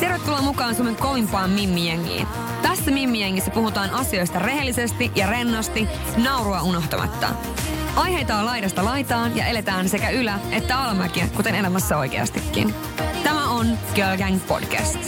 Tervetuloa mukaan Suomen kovimpaan mimmijengiin. Tässä mimmijengissä puhutaan asioista rehellisesti ja rennosti, naurua unohtamatta. Aiheita on laidasta laitaan ja eletään sekä ylä- että alamäkiä, kuten elämässä oikeastikin. Tämä on Girl Gang Podcast.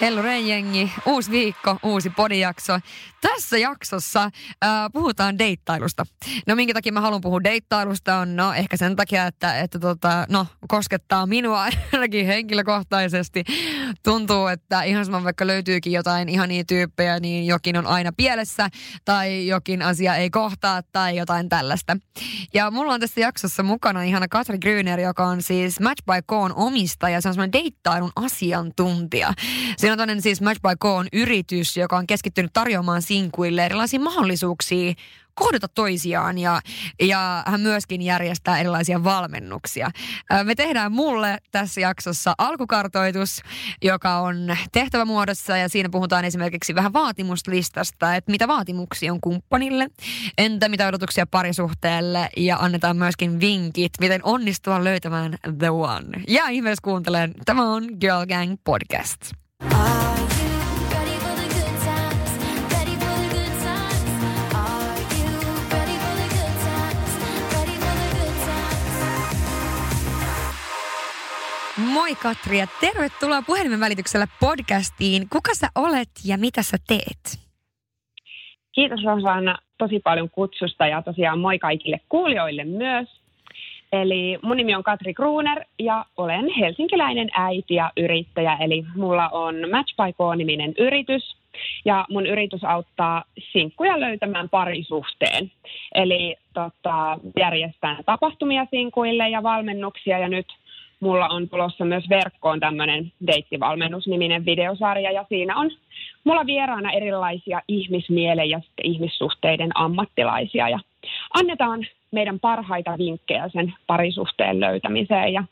Hello jengi, uusi viikko, uusi podijakso. Tässä jaksossa äh, puhutaan deittailusta. No minkä takia mä haluan puhua deittailusta on no ehkä sen takia, että, että tota, no, koskettaa minua ainakin henkilökohtaisesti. Tuntuu, että ihan sama vaikka löytyykin jotain ihan niin tyyppejä, niin jokin on aina pielessä tai jokin asia ei kohtaa tai jotain tällaista. Ja mulla on tässä jaksossa mukana ihana Katri Gryner, joka on siis Match by Koon omistaja. Se on semmoinen deittailun asiantuntija. Siinä on toinen siis Match by Koon yritys, joka on keskittynyt tarjoamaan sinkuille erilaisia mahdollisuuksia kohdata toisiaan ja, ja hän myöskin järjestää erilaisia valmennuksia. Me tehdään mulle tässä jaksossa alkukartoitus, joka on tehtävämuodossa ja siinä puhutaan esimerkiksi vähän vaatimuslistasta, että mitä vaatimuksia on kumppanille, entä mitä odotuksia parisuhteelle ja annetaan myöskin vinkit, miten onnistua löytämään the one. Ja ihmeessä kuuntelen, tämä on Girl Gang Podcast. Moi Katri ja tervetuloa puhelimen välityksellä podcastiin. Kuka sä olet ja mitä sä teet? Kiitos Rosanna tosi paljon kutsusta ja tosiaan moi kaikille kuulijoille myös. Eli mun nimi on Katri Kruuner ja olen helsinkiläinen äiti ja yrittäjä. Eli mulla on Match by niminen yritys ja mun yritys auttaa sinkkuja löytämään parisuhteen. Eli tota, järjestän tapahtumia sinkuille ja valmennuksia ja nyt mulla on tulossa myös verkkoon tämmöinen deittivalmennusniminen videosarja ja siinä on mulla vieraana erilaisia ihmismielen ja ihmissuhteiden ammattilaisia. Ja annetaan meidän parhaita vinkkejä sen parisuhteen löytämiseen ja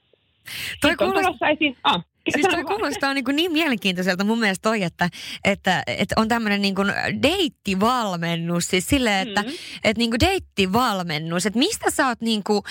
Toi kuulostaa, esiin, ah, Siis toi kuulostaa niin, niin mielenkiintoiselta mun mielestä toi, että, että, että on tämmöinen niin deittivalmennus. Siis silleen, että, mm-hmm. että niin deittivalmennus. Että mistä sä oot niin kuin,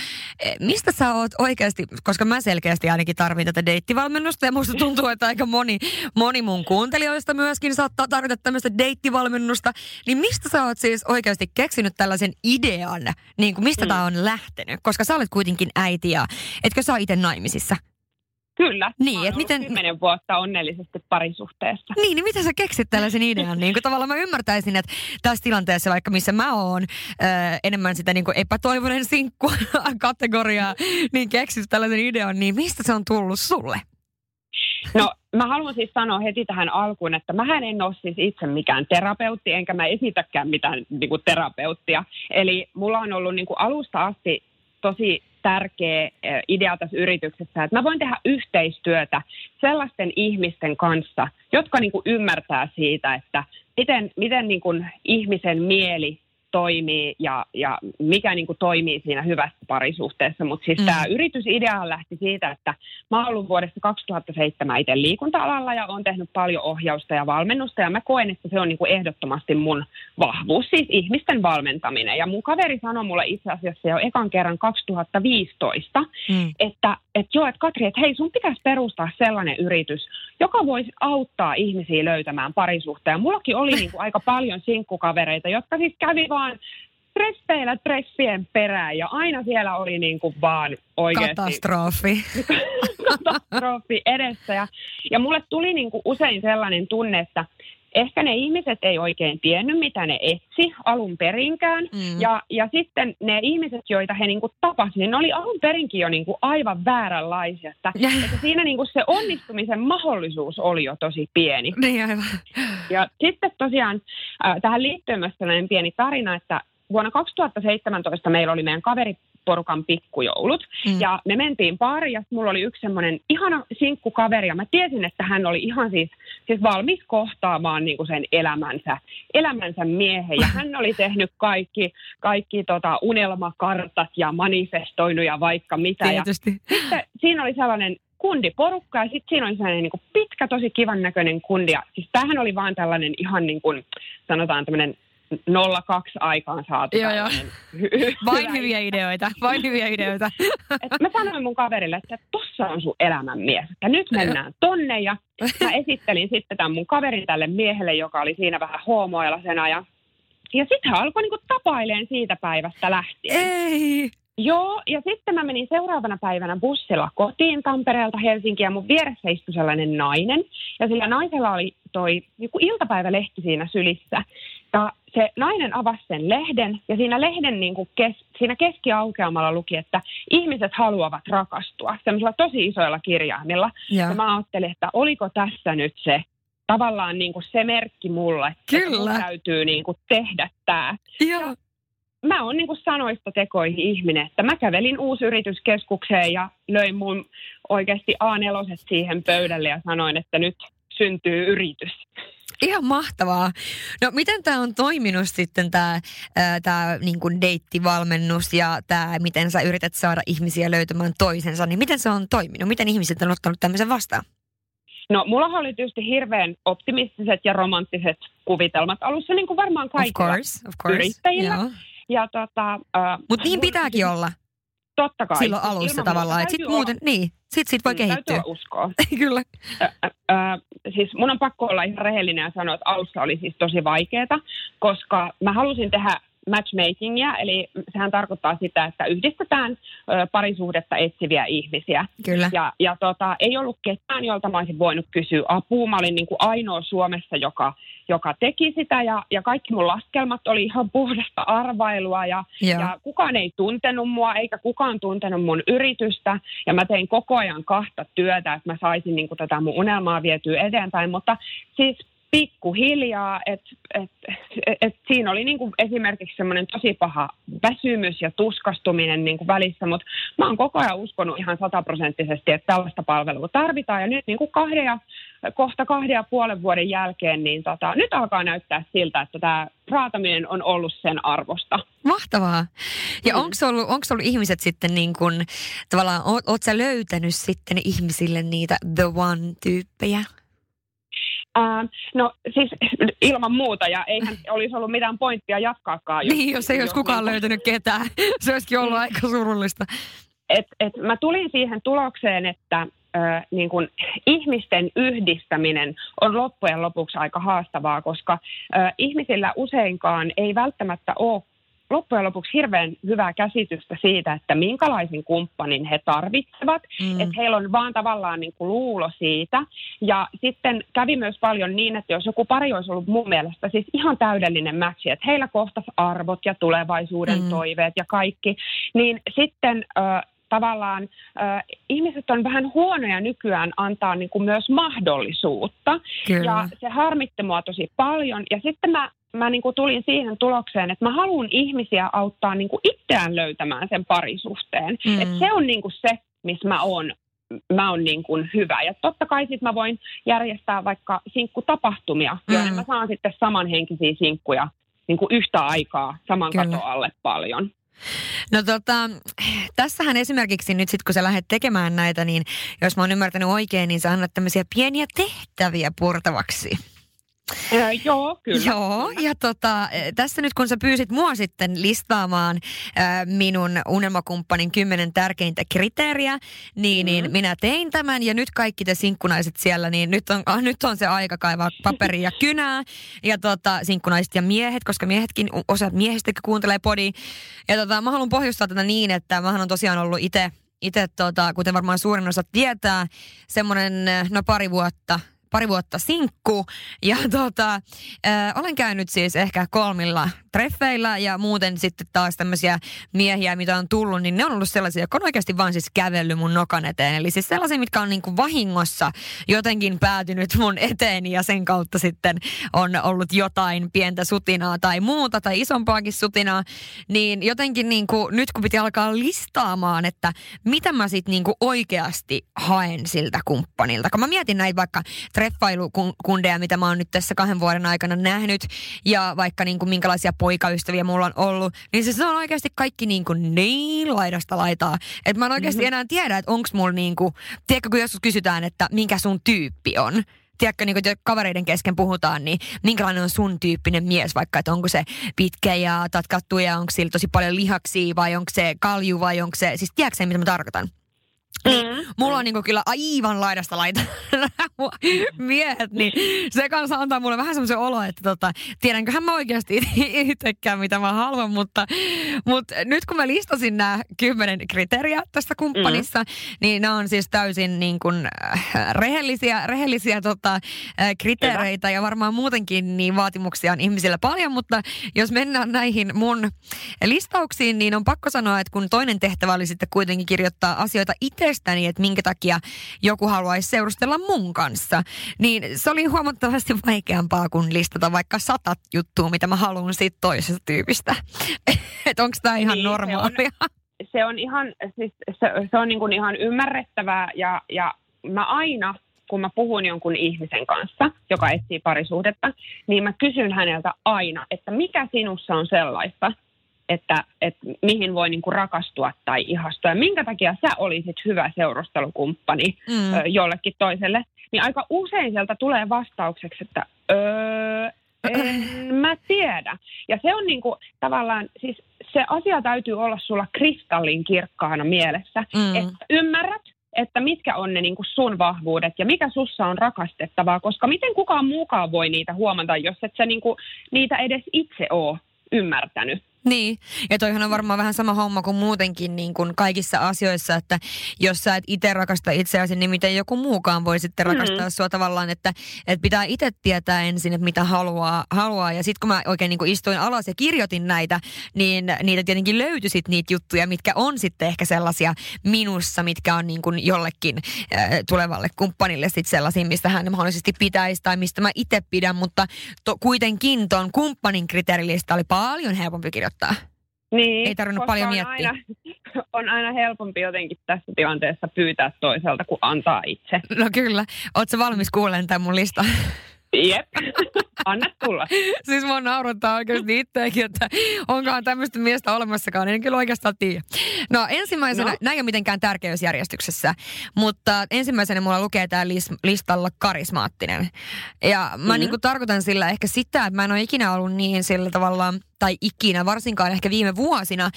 mistä sä oot oikeasti, koska mä selkeästi ainakin tarvin tätä deittivalmennusta ja musta tuntuu, että aika moni, moni mun kuuntelijoista myöskin saattaa tarvita tämmöistä deittivalmennusta. Niin mistä sä oot siis oikeasti keksinyt tällaisen idean, niin kuin mistä mm. tää on lähtenyt? Koska sä olet kuitenkin äiti ja etkö sä itse naimisissa? Kyllä. Niin, että miten... kymmenen vuotta onnellisesti parisuhteessa. Niin, niin mitä sä keksit tällaisen idean? niin kuin tavallaan mä ymmärtäisin, että tässä tilanteessa, vaikka missä mä oon äh, enemmän sitä niin kuin epätoivoinen sinkku kategoriaa, niin keksit tällaisen idean, niin mistä se on tullut sulle? No mä haluan siis sanoa heti tähän alkuun, että mä en ole siis itse mikään terapeutti, enkä mä esitäkään mitään niin kuin terapeuttia. Eli mulla on ollut niin kuin alusta asti tosi tärkeä eh, idea tässä yrityksessä, että mä voin tehdä yhteistyötä sellaisten ihmisten kanssa, jotka niin kuin ymmärtää siitä, että miten, miten niin kuin ihmisen mieli toimii ja, ja mikä niin kuin toimii siinä hyvässä parisuhteessa. Mutta siis mm. tämä yritysidea lähti siitä, että mä oon ollut vuodesta 2007 itse liikunta-alalla ja olen tehnyt paljon ohjausta ja valmennusta ja mä koen, että se on niin kuin ehdottomasti mun vahvuus, siis ihmisten valmentaminen. Ja mun kaveri sanoi mulle itse asiassa jo ekan kerran 2015, mm. että, että joo, että Katri, että hei sun pitäisi perustaa sellainen yritys, joka voisi auttaa ihmisiä löytämään parisuhteen. Mullakin oli niin kuin aika paljon sinkkukavereita, jotka siis kävi vaan vaan treffeillä treffien perään ja aina siellä oli niin kuin vaan oikeasti... Katastrofi. katastrofi edessä ja, ja mulle tuli niin kuin usein sellainen tunne, että ehkä ne ihmiset ei oikein tiennyt, mitä ne etsi alun perinkään. Mm. Ja, ja sitten ne ihmiset, joita he niinku tapasivat, niin ne oli alun perinkin jo niinku aivan vääränlaisia. Että, että siinä niinku se onnistumisen mahdollisuus oli jo tosi pieni. Niin aivan. Ja sitten tosiaan äh, tähän liittyy myös sellainen pieni tarina, että vuonna 2017 meillä oli meidän kaveri porukan pikkujoulut. Mm. Ja me mentiin baariin ja mulla oli yksi semmoinen ihana sinkkukaveri ja mä tiesin, että hän oli ihan siis, siis valmis kohtaamaan niin kuin sen elämänsä, elämänsä miehen. Ja hän oli tehnyt kaikki, kaikki tota unelmakartat ja manifestoinut ja vaikka mitä. Tietysti. Ja sitten siinä oli sellainen kundiporukka ja sitten siinä oli sellainen niin kuin pitkä, tosi kivan näköinen kundi. Ja siis tämähän oli vaan tällainen ihan niin kuin, sanotaan tämmöinen 02 aikaan saatu. Joo, joo. Hy- vain hyviä ideoita, vain hyviä ideoita. Et mä sanoin mun kaverille, että tossa on sun elämänmies. Ja nyt mennään tonne ja mä esittelin sitten tämän mun kaverin tälle miehelle, joka oli siinä vähän hoomoilasena ja ja sitten hän alkoi niinku tapaileen siitä päivästä lähtien. Ei. Joo, ja sitten mä menin seuraavana päivänä bussilla kotiin Tampereelta Helsinkiin ja mun vieressä istui sellainen nainen. Ja sillä naisella oli toi joku iltapäivälehti siinä sylissä. Ja se nainen avasi sen lehden ja siinä lehden niin kuin kes, siinä keskiaukeamalla luki, että ihmiset haluavat rakastua. Semmoisilla tosi isoilla kirjaimilla. Ja, ja mä ajattelin, että oliko tässä nyt se tavallaan niin kuin se merkki mulle, että Kyllä. täytyy niin kuin tehdä tämä. Joo mä oon niin kuin sanoista tekoihin ihminen, että mä kävelin uusyrityskeskukseen ja löin mun oikeasti A4 siihen pöydälle ja sanoin, että nyt syntyy yritys. Ihan mahtavaa. No miten tämä on toiminut sitten tämä tää, niin deittivalmennus ja tämä, miten sä yrität saada ihmisiä löytämään toisensa, niin miten se on toiminut? Miten ihmiset on ottanut tämmöisen vastaan? No mulla oli tietysti hirveän optimistiset ja romanttiset kuvitelmat alussa, niin kuin varmaan kaikilla of course, of course. yrittäjillä. Joo. Ja tota, uh, Mutta niin pitääkin olla. Totta kai. Silloin alussa tavallaan. Että sit muuten, niin, sit, sit voi mm, kehittyä. Täytyy uskoa. Kyllä. Ö, ö, siis mun on pakko olla ihan rehellinen ja sanoa, että alussa oli siis tosi vaikeaa, koska mä halusin tehdä matchmakingia, eli sehän tarkoittaa sitä, että yhdistetään ö, parisuhdetta etsiviä ihmisiä. Kyllä. Ja, ja tota, ei ollut ketään, jolta mä olisin voinut kysyä apua. Mä olin niin kuin ainoa Suomessa, joka, joka teki sitä, ja, ja kaikki mun laskelmat oli ihan puhdasta arvailua, ja, ja kukaan ei tuntenut mua, eikä kukaan tuntenut mun yritystä, ja mä tein koko ajan kahta työtä, että mä saisin niin kuin tätä mun unelmaa vietyä eteenpäin, mutta siis pikkuhiljaa, että et, et, et siinä oli niinku esimerkiksi semmoinen tosi paha väsymys ja tuskastuminen niinku välissä, mutta mä oon koko ajan uskonut ihan sataprosenttisesti, että tällaista palvelua tarvitaan ja nyt niinku kahden ja, kohta kahden ja puolen vuoden jälkeen, niin tota, nyt alkaa näyttää siltä, että tämä raataminen on ollut sen arvosta. Mahtavaa. Ja mm. onko ollut, ollut ihmiset sitten niin kuin, tavallaan, oot sä löytänyt sitten ihmisille niitä the one-tyyppejä? Ää, no siis ilman muuta ja eihän olisi ollut mitään pointtia jatkaakaan. Jos, niin, jos ei olisi kukaan niin, löytänyt ketään. Se olisikin ollut niin. aika surullista. Et, et mä tulin siihen tulokseen, että ö, niin kun, ihmisten yhdistäminen on loppujen lopuksi aika haastavaa, koska ö, ihmisillä useinkaan ei välttämättä ole loppujen lopuksi hirveän hyvää käsitystä siitä, että minkälaisen kumppanin he tarvitsevat. Mm. Että heillä on vaan tavallaan niin kuin luulo siitä. Ja sitten kävi myös paljon niin, että jos joku pari olisi ollut mun mielestä siis ihan täydellinen matchi, että heillä kohtas arvot ja tulevaisuuden mm. toiveet ja kaikki, niin sitten... Äh, tavallaan äh, ihmiset on vähän huonoja nykyään antaa niin kuin myös mahdollisuutta. Kyllä. Ja se harmitti mua tosi paljon. Ja sitten mä mä niin kuin tulin siihen tulokseen, että mä haluan ihmisiä auttaa niin kuin itseään löytämään sen parisuhteen. Mm. Että se on niin kuin se, missä mä oon mä oon niin kuin hyvä. Ja totta kai sit mä voin järjestää vaikka sinkkutapahtumia, mm. joiden mä saan sitten samanhenkisiä sinkkuja niin kuin yhtä aikaa saman Kyllä. katon alle paljon. No tota, tässähän esimerkiksi nyt sitten kun sä lähdet tekemään näitä, niin jos mä oon ymmärtänyt oikein, niin sä annat tämmöisiä pieniä tehtäviä purtavaksi. Ää, joo, kyllä. Joo, ja tota, tässä nyt kun sä pyysit mua sitten listaamaan ää, minun unelmakumppanin kymmenen tärkeintä kriteeriä, niin, niin mm. niin minä tein tämän ja nyt kaikki te sinkkunaiset siellä, niin nyt on, ah, nyt on se aika kaivaa paperia ja kynää. Ja tota, sinkkunaiset ja miehet, koska miehetkin, osa miehistä kuuntelee podi. Ja tota, mä haluan pohjustaa tätä niin, että mä on tosiaan ollut itse itse, tota, kuten varmaan suurin osa tietää, semmoinen no pari vuotta pari vuotta sinkku. Ja tota, äh, olen käynyt siis ehkä kolmilla treffeillä ja muuten sitten taas tämmöisiä miehiä, mitä on tullut, niin ne on ollut sellaisia, jotka on oikeasti vaan siis kävellyt mun nokan eteen. Eli siis sellaisia, mitkä on niin kuin vahingossa jotenkin päätynyt mun eteeni ja sen kautta sitten on ollut jotain pientä sutinaa tai muuta tai isompaakin sutinaa. Niin jotenkin niin kuin, nyt kun piti alkaa listaamaan, että mitä mä sitten niin oikeasti haen siltä kumppanilta. Kun mä mietin näitä vaikka treffailukundeja, mitä mä oon nyt tässä kahden vuoden aikana nähnyt ja vaikka niin kuin minkälaisia poikaystäviä mulla on ollut, niin se on oikeasti kaikki niin, kuin niin laidasta laitaa. Että mä en oikeasti mm-hmm. enää tiedä, että onko mulla niin kuin, tiedätkö kun joskus kysytään, että minkä sun tyyppi on, tiedätkö, niin kun kavereiden kesken puhutaan, niin minkälainen on sun tyyppinen mies, vaikka että onko se pitkä ja tatkattu ja onko sillä tosi paljon lihaksia vai onko se kalju vai onko se, siis tiedätkö mitä mä tarkoitan? Niin, mm. Mulla on niinku kyllä aivan laidasta laita miehet, niin se kanssa antaa mulle vähän semmoisen olo, että tota, tiedänköhän mä oikeasti itsekään mitä mä haluan, mutta, mutta nyt kun mä listasin nämä kymmenen kriteeriä tästä kumppanissa, mm. niin nämä on siis täysin niin kuin, äh, rehellisiä, rehellisiä tota, äh, kriteereitä Hyvä. ja varmaan muutenkin niin vaatimuksia on ihmisillä paljon, mutta jos mennään näihin mun listauksiin, niin on pakko sanoa, että kun toinen tehtävä oli sitten kuitenkin kirjoittaa asioita itse itsestäni, että minkä takia joku haluaisi seurustella mun kanssa. Niin se oli huomattavasti vaikeampaa kuin listata vaikka satat juttua, mitä mä haluan siitä toisesta tyypistä. että onko tämä ihan niin, normaalia? Se on, se on ihan, siis se, se on niin kuin ihan ymmärrettävää ja, ja mä aina kun mä puhun jonkun ihmisen kanssa, joka etsii parisuhdetta, niin mä kysyn häneltä aina, että mikä sinussa on sellaista, että, että mihin voi niinku rakastua tai ihastua ja minkä takia sä olisit hyvä seurustelukumppani mm. ö, jollekin toiselle, niin aika usein sieltä tulee vastaukseksi, että öö, en mä tiedä. Ja se on niinku tavallaan, siis se asia täytyy olla sulla kristallin kirkkaana mielessä, mm. että ymmärrät, että mitkä on ne niinku sun vahvuudet ja mikä sussa on rakastettavaa, koska miten kukaan muukaan voi niitä huomata, jos et sä niinku niitä edes itse ole ymmärtänyt. Niin, ja toihan on varmaan vähän sama homma kuin muutenkin niin kuin kaikissa asioissa, että jos sä et itse rakasta itseäsi, niin miten joku muukaan voi sitten rakastaa mm-hmm. sua tavallaan, että, että pitää itse tietää ensin, että mitä haluaa. haluaa. Ja sitten kun mä oikein niin kuin istuin alas ja kirjoitin näitä, niin niitä tietenkin löytyi sitten niitä juttuja, mitkä on sitten ehkä sellaisia minussa, mitkä on niin kuin jollekin äh, tulevalle kumppanille sitten sellaisia, mistä hän mahdollisesti pitäisi tai mistä mä itse pidän, mutta to, kuitenkin ton kumppanin kriteerilista oli paljon helpompi kirjoittaa kirjoittaa. Niin, Ei tarvinnut paljon on miettiä. Aina, on aina helpompi jotenkin tässä tilanteessa pyytää toiselta kuin antaa itse. No kyllä. Oletko valmis kuulemaan tämän mun lista? Jep, anna tulla. siis mua naurattaa oikeasti itseäkin, että onkohan tämmöistä miestä olemassakaan, en kyllä oikeastaan tiedä. No ensimmäisenä, no. näin ei ole mitenkään tärkeysjärjestyksessä, mutta ensimmäisenä mulla lukee täällä listalla karismaattinen. Ja mä mm-hmm. niin tarkoitan sillä ehkä sitä, että mä en ole ikinä ollut niin sillä tavalla tai ikinä, varsinkaan ehkä viime vuosina,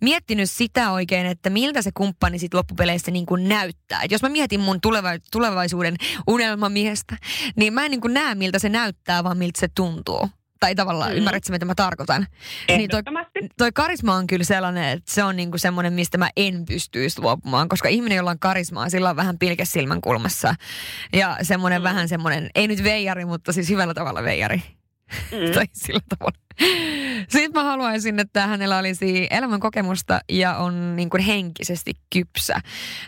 miettinyt sitä oikein, että miltä se kumppani sitten loppupeleissä niin kuin näyttää. Et jos mä mietin mun tuleva- tulevaisuuden unelmamiestä, niin mä en niin kuin näe, miltä se näyttää, vaan miltä se tuntuu. Tai tavallaan, mm. ymmärrätkö, mitä mä tarkoitan? Niin toi, toi karisma on kyllä sellainen, että se on niinku semmoinen, mistä mä en pystyisi luopumaan, koska ihminen, jolla on karismaa, sillä on vähän pilke silmän kulmassa. Ja semmoinen mm. vähän semmoinen, ei nyt veijari, mutta siis hyvällä tavalla veijari. Mm. tai sillä tavalla. Sitten mä haluaisin, että hänellä olisi elämän kokemusta ja on niin kuin henkisesti kypsä.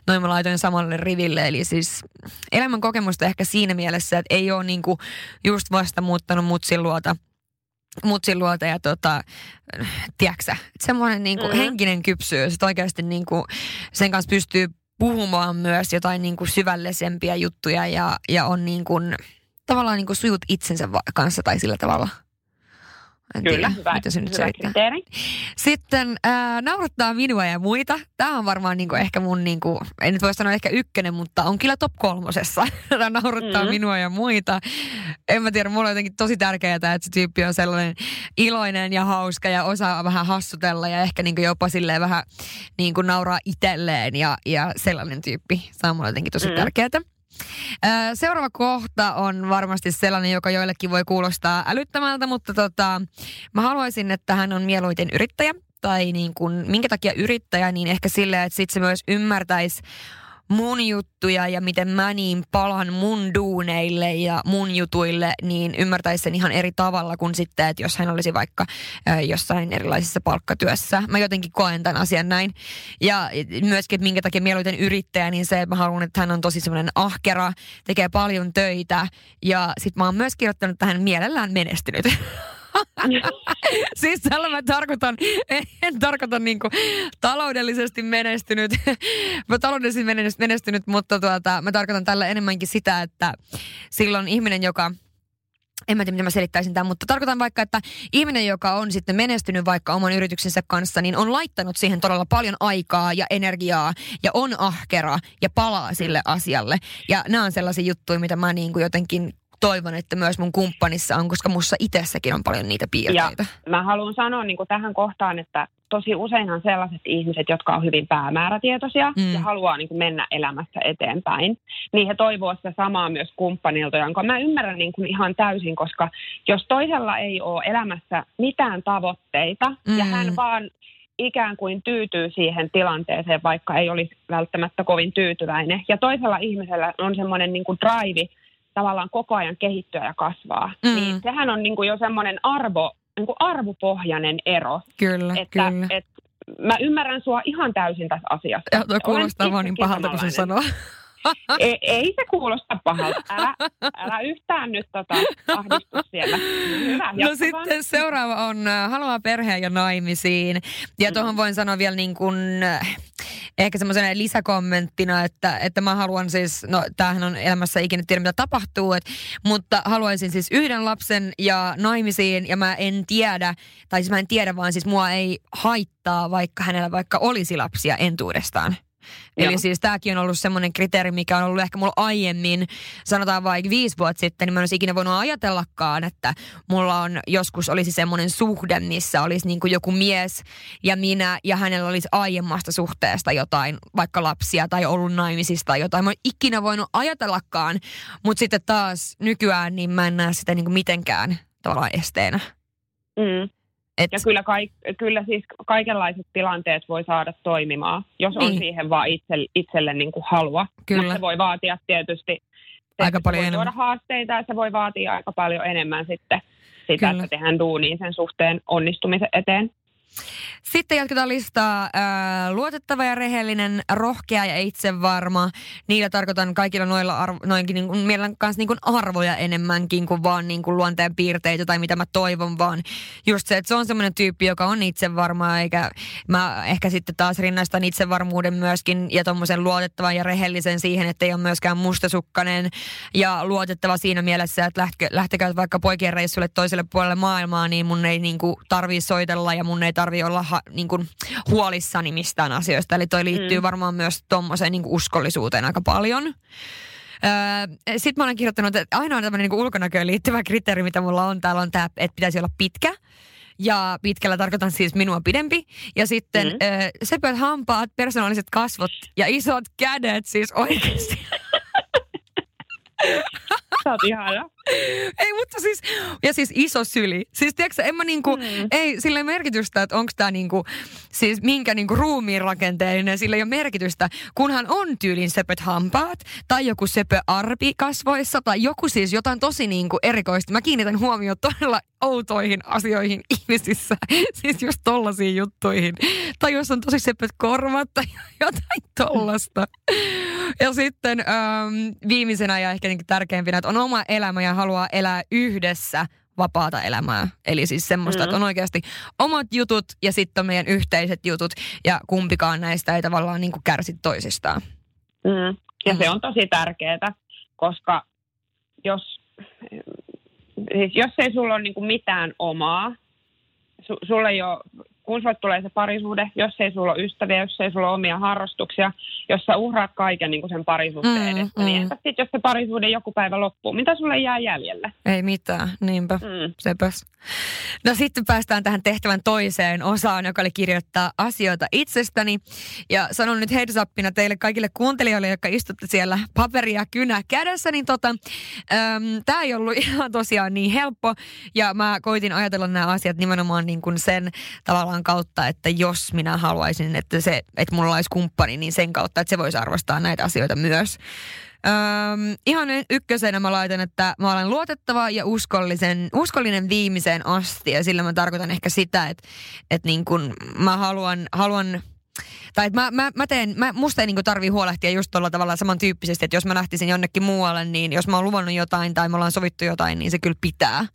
Noin mä laitoin samalle riville. Eli siis elämän kokemusta ehkä siinä mielessä, että ei ole niin kuin just vasta muuttanut mutsin luota mutsin luota ja tota, tiedätkö semmoinen niin kuin mm-hmm. henkinen kypsyys, että oikeasti niin kuin sen kanssa pystyy puhumaan myös jotain niin kuin syvällisempiä juttuja ja, ja on niin kuin, tavallaan niin kuin sujut itsensä kanssa tai sillä tavalla. En Kyllä, tiedä, hyvä, mitä se nyt hyvä kriteeri. Sitten äh, naurattaa minua ja muita. Tämä on varmaan niinku ehkä mun, niinku, en nyt voi sanoa ehkä ykkönen, mutta on kyllä top kolmosessa. Tämä naurattaa mm-hmm. minua ja muita. En mä tiedä, mulla on jotenkin tosi tärkeää, että se tyyppi on sellainen iloinen ja hauska ja osaa vähän hassutella ja ehkä niinku jopa silleen vähän niinku nauraa itselleen ja, ja sellainen tyyppi. Se on mulle jotenkin tosi mm-hmm. tärkeää. Seuraava kohta on varmasti sellainen, joka joillekin voi kuulostaa älyttömältä, mutta tota, mä haluaisin, että hän on mieluiten yrittäjä. Tai niin kuin, minkä takia yrittäjä, niin ehkä silleen, että sitten se myös ymmärtäisi mun juttuja ja miten mä niin palan mun duuneille ja mun jutuille, niin ymmärtäisi sen ihan eri tavalla kuin sitten, että jos hän olisi vaikka jossain erilaisissa palkkatyössä. Mä jotenkin koen tämän asian näin. Ja myöskin, että minkä takia mieluiten yrittäjä, niin se, että mä haluan, että hän on tosi semmoinen ahkera, tekee paljon töitä ja sitten mä oon myös kirjoittanut tähän mielellään menestynyt. siis tällä mä tarkoitan, en tarkoita niinku taloudellisesti menestynyt, mä taloudellisesti menestynyt, mutta tuota, mä tarkoitan tällä enemmänkin sitä, että silloin ihminen, joka en mä tiedä, miten mä selittäisin tämän, mutta tarkoitan vaikka, että ihminen, joka on sitten menestynyt vaikka oman yrityksensä kanssa, niin on laittanut siihen todella paljon aikaa ja energiaa ja on ahkera ja palaa sille asialle. Ja nämä on sellaisia juttuja, mitä mä niin kuin jotenkin toivon, että myös mun kumppanissa on, koska mussa itsessäkin on paljon niitä piirteitä. Ja mä haluan sanoa niin tähän kohtaan, että tosi useinhan sellaiset ihmiset, jotka on hyvin päämäärätietoisia mm. ja haluaa niin kuin mennä elämässä eteenpäin, niin he toivoo sitä samaa myös kumppanilta, jonka mä ymmärrän niin kuin ihan täysin, koska jos toisella ei ole elämässä mitään tavoitteita mm. ja hän vaan ikään kuin tyytyy siihen tilanteeseen, vaikka ei olisi välttämättä kovin tyytyväinen. Ja toisella ihmisellä on semmoinen niin kuin drive tavallaan koko ajan kehittyä ja kasvaa. Mm. Niin sehän on niin kuin jo semmoinen arvo, niin kuin arvopohjainen ero. Kyllä, että, kyllä. Et, mä ymmärrän sua ihan täysin tässä asiassa. Ja, kuulostaa vaan niin pahalta, kun se sanoo. Ei, ei se kuulosta pahalta. Älä, älä yhtään nyt tota, ahdistu siellä. Hyvä, no sitten seuraava on äh, haluaa perheen ja naimisiin. Ja mm. tuohon voin sanoa vielä niin kuin, äh, ehkä semmoisena lisäkommenttina, että, että mä haluan siis, no tämähän on elämässä ikinä tiedä mitä tapahtuu, et, mutta haluaisin siis yhden lapsen ja naimisiin ja mä en tiedä, tai siis mä en tiedä vaan siis mua ei haittaa, vaikka hänellä vaikka olisi lapsia entuudestaan. Eli Joo. siis tämäkin on ollut semmoinen kriteeri, mikä on ollut ehkä mulla aiemmin, sanotaan vaikka viisi vuotta sitten, niin mä en olisi ikinä voinut ajatellakaan, että mulla on joskus olisi semmoinen suhde, missä olisi niin kuin joku mies ja minä ja hänellä olisi aiemmasta suhteesta jotain, vaikka lapsia tai ollut naimisista tai jotain. Mä en ikinä voinut ajatellakaan, mutta sitten taas nykyään niin mä en näe sitä niin kuin mitenkään tavallaan esteenä. Mm. Et... Ja kyllä, kaik, kyllä siis kaikenlaiset tilanteet voi saada toimimaan, jos niin. on siihen vaan itse, itselle niin kuin halua. Kyllä. Mutta se voi vaatia tietysti aika paljon enemmän. tuoda haasteita ja se voi vaatia aika paljon enemmän sitten sitä, kyllä. että tehdään duuniin sen suhteen onnistumisen eteen. Sitten jatketaan listaa. Ää, luotettava ja rehellinen, rohkea ja itsevarma. Niillä tarkoitan kaikilla noilla arvo, noinkin niin kuin, mielen kanssa niin kuin arvoja enemmänkin kuin vaan niin kuin luonteen piirteitä tai mitä mä toivon, vaan just se, että se on semmoinen tyyppi, joka on itsevarma, eikä mä ehkä sitten taas rinnastan itsevarmuuden myöskin ja tommosen luotettavan ja rehellisen siihen, että ei ole myöskään mustasukkainen ja luotettava siinä mielessä, että lähtekää vaikka poikien reissulle toiselle puolelle maailmaa, niin mun ei niin kuin tarvii soitella ja mun ei tarvi olla ha, niin kuin huolissani mistään asioista. Eli toi liittyy mm. varmaan myös tuommoiseen niin uskollisuuteen aika paljon. Öö, Sitten mä olen kirjoittanut, että ainoa tämmöinen niin ulkonäköön liittyvä kriteeri, mitä mulla on täällä on tämä, että pitäisi olla pitkä. Ja pitkällä tarkoitan siis minua pidempi. Ja sitten mm. öö, sepöt hampaat, persoonalliset kasvot ja isot kädet siis oikeasti. Sä oot ihana. Ei, mutta siis, ja siis iso syli. Siis tiedätkö, en mä niinku, mm. ei sille merkitystä, että onko tämä niinku, siis minkä niinku ruumiin rakenteellinen, sillä ei ole merkitystä, kunhan on tyylin sepöt hampaat, tai joku sepö arpi kasvoissa, tai joku siis jotain tosi niinku erikoista. Mä kiinnitän huomioon todella outoihin asioihin ihmisissä, siis just tollasiin juttuihin. Tai jos on tosi sepöt korvat tai jotain tollasta. Ja sitten ähm, viimeisenä ja ehkä niin tärkeimpinä, että on oma elämä ja haluaa elää yhdessä vapaata elämää. Eli siis semmoista, mm. että on oikeasti omat jutut ja sitten on meidän yhteiset jutut ja kumpikaan näistä ei tavallaan niin kuin kärsi toisistaan. Mm. Ja mm. se on tosi tärkeää, koska jos, siis jos ei sulla ole niin kuin mitään omaa, su, sulla ei ole kun sulle tulee se parisuhde, jos ei sulla ole ystäviä, jos ei sulla ole omia harrastuksia, jos sä uhraat kaiken niin kuin sen parisuhteen mm, edestä, niin mm. niin sitten, jos se parisuhde joku päivä loppuu, mitä sulle jää jäljelle? Ei mitään, niinpä, mm. sepäs. No sitten päästään tähän tehtävän toiseen osaan, joka oli kirjoittaa asioita itsestäni. Ja sanon nyt heads teille kaikille kuuntelijoille, jotka istutte siellä paperia kynä kädessä, niin tota, tämä ei ollut ihan tosiaan niin helppo. Ja mä koitin ajatella nämä asiat nimenomaan niin kuin sen tavallaan kautta, että jos minä haluaisin, että, se, että mulla olisi kumppani, niin sen kautta. että se voisi arvostaa näitä asioita myös. Öm, ihan ykkösenä mä laitan, että mä olen luotettava ja uskollisen, uskollinen viimeiseen asti. Ja sillä mä tarkoitan ehkä sitä, että, että niin kun mä haluan, haluan tai että mä, mä, mä teen, mä, musta ei niinku tarvii huolehtia just tuolla tavalla samantyyppisesti, että jos mä lähtisin jonnekin muualle, niin jos mä oon luvannut jotain tai me ollaan sovittu jotain, niin se kyllä pitää.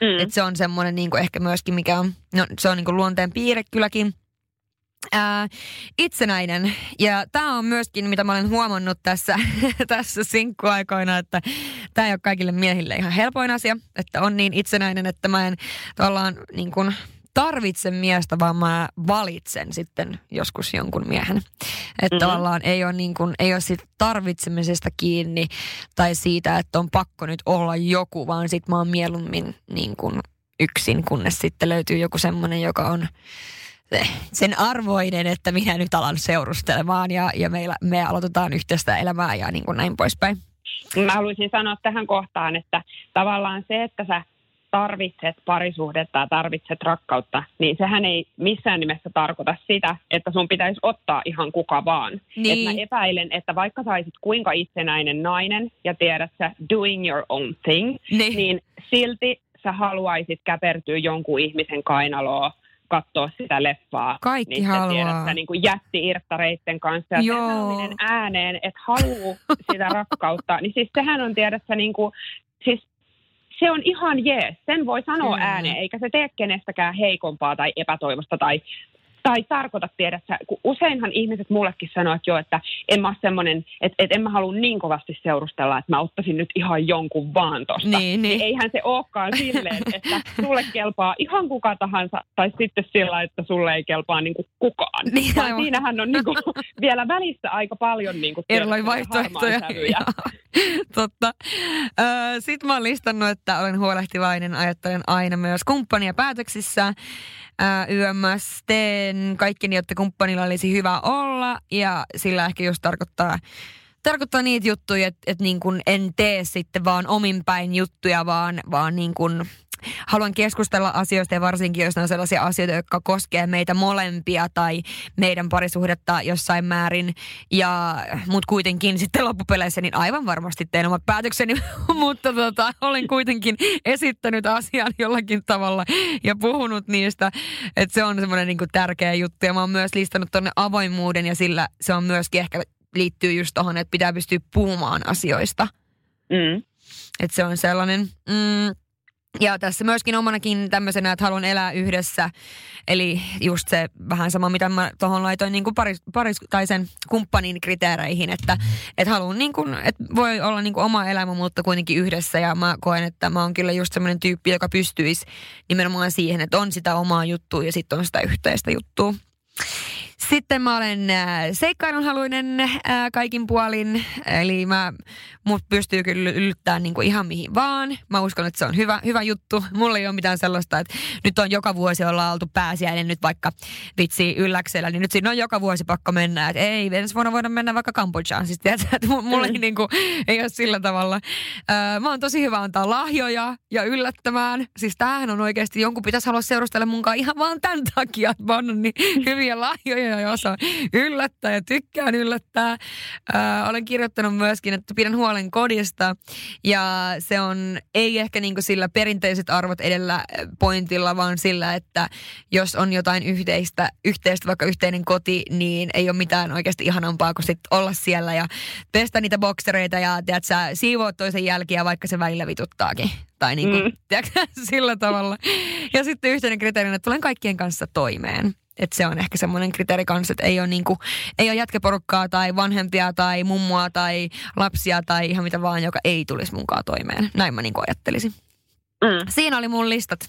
Mm. Että se on semmoinen niinku ehkä myöskin, mikä on, no se on niinku luonteen piirre kylläkin. Ää, itsenäinen. Ja tämä on myöskin, mitä mä olen huomannut tässä, tässä sinkkuaikoina, että tämä ei ole kaikille miehille ihan helpoin asia, että on niin itsenäinen, että mä en tavallaan niin kuin, tarvitse miestä, vaan mä valitsen sitten joskus jonkun miehen. Että mm-hmm. tavallaan ei ole, niin kuin, ei ole siitä tarvitsemisesta kiinni tai siitä, että on pakko nyt olla joku, vaan sitten mä oon mieluummin niin kuin yksin, kunnes sitten löytyy joku semmoinen, joka on sen arvoinen, että minä nyt alan seurustelemaan ja, ja meillä, me aloitetaan yhteistä elämää ja niin kuin näin poispäin. Mä haluaisin sanoa tähän kohtaan, että tavallaan se, että sä tarvitset parisuhdetta ja tarvitset rakkautta, niin sehän ei missään nimessä tarkoita sitä, että sun pitäisi ottaa ihan kuka vaan. Niin. Et mä epäilen, että vaikka saisit kuinka itsenäinen nainen ja tiedät sä doing your own thing, niin, niin silti sä haluaisit käpertyä jonkun ihmisen kainaloa katsoa sitä leffaa. Kaikki niin haluaa. Tiedät, niin kuin jätti-irttareitten kanssa ja Joo. ääneen, että haluaa sitä rakkautta. Niin siis sehän on tiedätkö, niin kuin, siis se on ihan jees. Sen voi sanoa mm. ääneen, eikä se tee kenestäkään heikompaa tai epätoivosta tai tai tarkoita tiedä, että kun useinhan ihmiset mullekin sanoo, että joo, että en mä semmoinen, että, että en mä halua niin kovasti seurustella, että mä ottaisin nyt ihan jonkun vaan tosta. Niin, niin. niin eihän se olekaan silleen, että sulle kelpaa ihan kuka tahansa, tai sitten sillä, että sulle ei kelpaa niin kuin kukaan. Niin, Vaan siinähän on niin kuin vielä välissä aika paljon niin kuin erilaisia vaihtoehtoja. Totta. Sitten mä oon listannut, että olen huolehtivainen, ajattelen aina myös kumppania päätöksissä ää, kaikki jotta kumppanilla olisi hyvä olla. Ja sillä ehkä just tarkoittaa tarkoittaa niitä juttuja, että, että niin kuin en tee sitten vaan omin päin juttuja, vaan, vaan niin kuin haluan keskustella asioista ja varsinkin, jos ne on sellaisia asioita, jotka koskee meitä molempia tai meidän parisuhdetta jossain määrin. Ja, mut kuitenkin sitten loppupeleissä niin aivan varmasti teen omat päätökseni, mutta tota, olen kuitenkin esittänyt asian jollakin tavalla ja puhunut niistä. Että se on semmoinen niin tärkeä juttu ja mä oon myös listannut tuonne avoimuuden ja sillä se on myöskin ehkä liittyy just tuohon, että pitää pystyä puhumaan asioista. Mm. Että se on sellainen... Mm, ja tässä myöskin omanakin tämmöisenä, että haluan elää yhdessä. Eli just se vähän sama, mitä mä tuohon laitoin niin kuin paris, paris, tai sen kumppanin kriteereihin, että, että haluan niin kuin, että voi olla niin kuin oma elämä, mutta kuitenkin yhdessä. Ja mä koen, että mä oon kyllä just semmoinen tyyppi, joka pystyisi nimenomaan siihen, että on sitä omaa juttua ja sitten on sitä yhteistä juttua. Sitten mä olen äh, seikkailunhaluinen äh, kaikin puolin, eli mä, mut pystyy kyllä yllyttämään niin kuin ihan mihin vaan. Mä uskon, että se on hyvä, hyvä juttu. Mulla ei ole mitään sellaista, että nyt on joka vuosi olla oltu pääsiäinen nyt vaikka vitsi ylläksellä, niin nyt siinä on joka vuosi pakko mennä. Että ei, ensi vuonna voida mennä vaikka Kambodžaan. Siis tiedätkö, että mulla ei, niin kuin, ei ole sillä tavalla. Äh, mä oon tosi hyvä antaa lahjoja ja yllättämään. Siis tämähän on oikeasti, jonkun pitäisi halua seurustella munkaan ihan vaan tämän takia, että mä oon niin hyviä lahjoja ja osa yllättää ja tykkään yllättää. Äh, olen kirjoittanut myöskin, että pidän huolen kodista ja se on ei ehkä niin sillä perinteiset arvot edellä pointilla, vaan sillä, että jos on jotain yhteistä, yhteistä vaikka yhteinen koti, niin ei ole mitään oikeasti ihanampaa kuin sit olla siellä ja pestä niitä boksereita ja tiedät, sä siivoa toisen jälkiä, vaikka se välillä vituttaakin. Tai niin kuin, mm. tiedätkö, sillä tavalla. Ja sitten yhteinen kriteeri, että tulen kaikkien kanssa toimeen. Että se on ehkä semmoinen kriteeri kanssa, että ei ole, niinku, ei ole jätkäporukkaa tai vanhempia tai mummoa tai lapsia tai ihan mitä vaan, joka ei tulisi munkaan toimeen. Näin mä niinku ajattelisin. Mm. Siinä oli mun listat.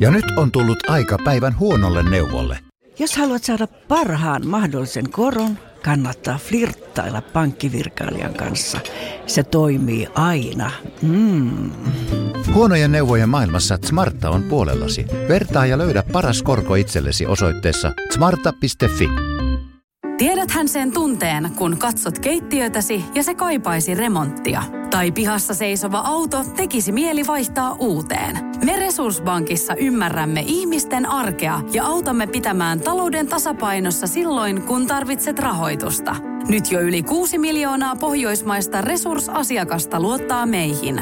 Ja nyt on tullut aika päivän huonolle neuvolle. Jos haluat saada parhaan mahdollisen koron, kannattaa flirttailla pankkivirkailijan kanssa. Se toimii aina. Mm. Huonojen neuvojen maailmassa Smarta on puolellasi. Vertaa ja löydä paras korko itsellesi osoitteessa smarta.fi. Tiedäthän sen tunteen, kun katsot keittiötäsi ja se kaipaisi remonttia. Tai pihassa seisova auto tekisi mieli vaihtaa uuteen. Me Resurssbankissa ymmärrämme ihmisten arkea ja autamme pitämään talouden tasapainossa silloin, kun tarvitset rahoitusta – Nyt jo yli 6 miljoonaa pohjoismaista resursasiakasta luottaa meihin.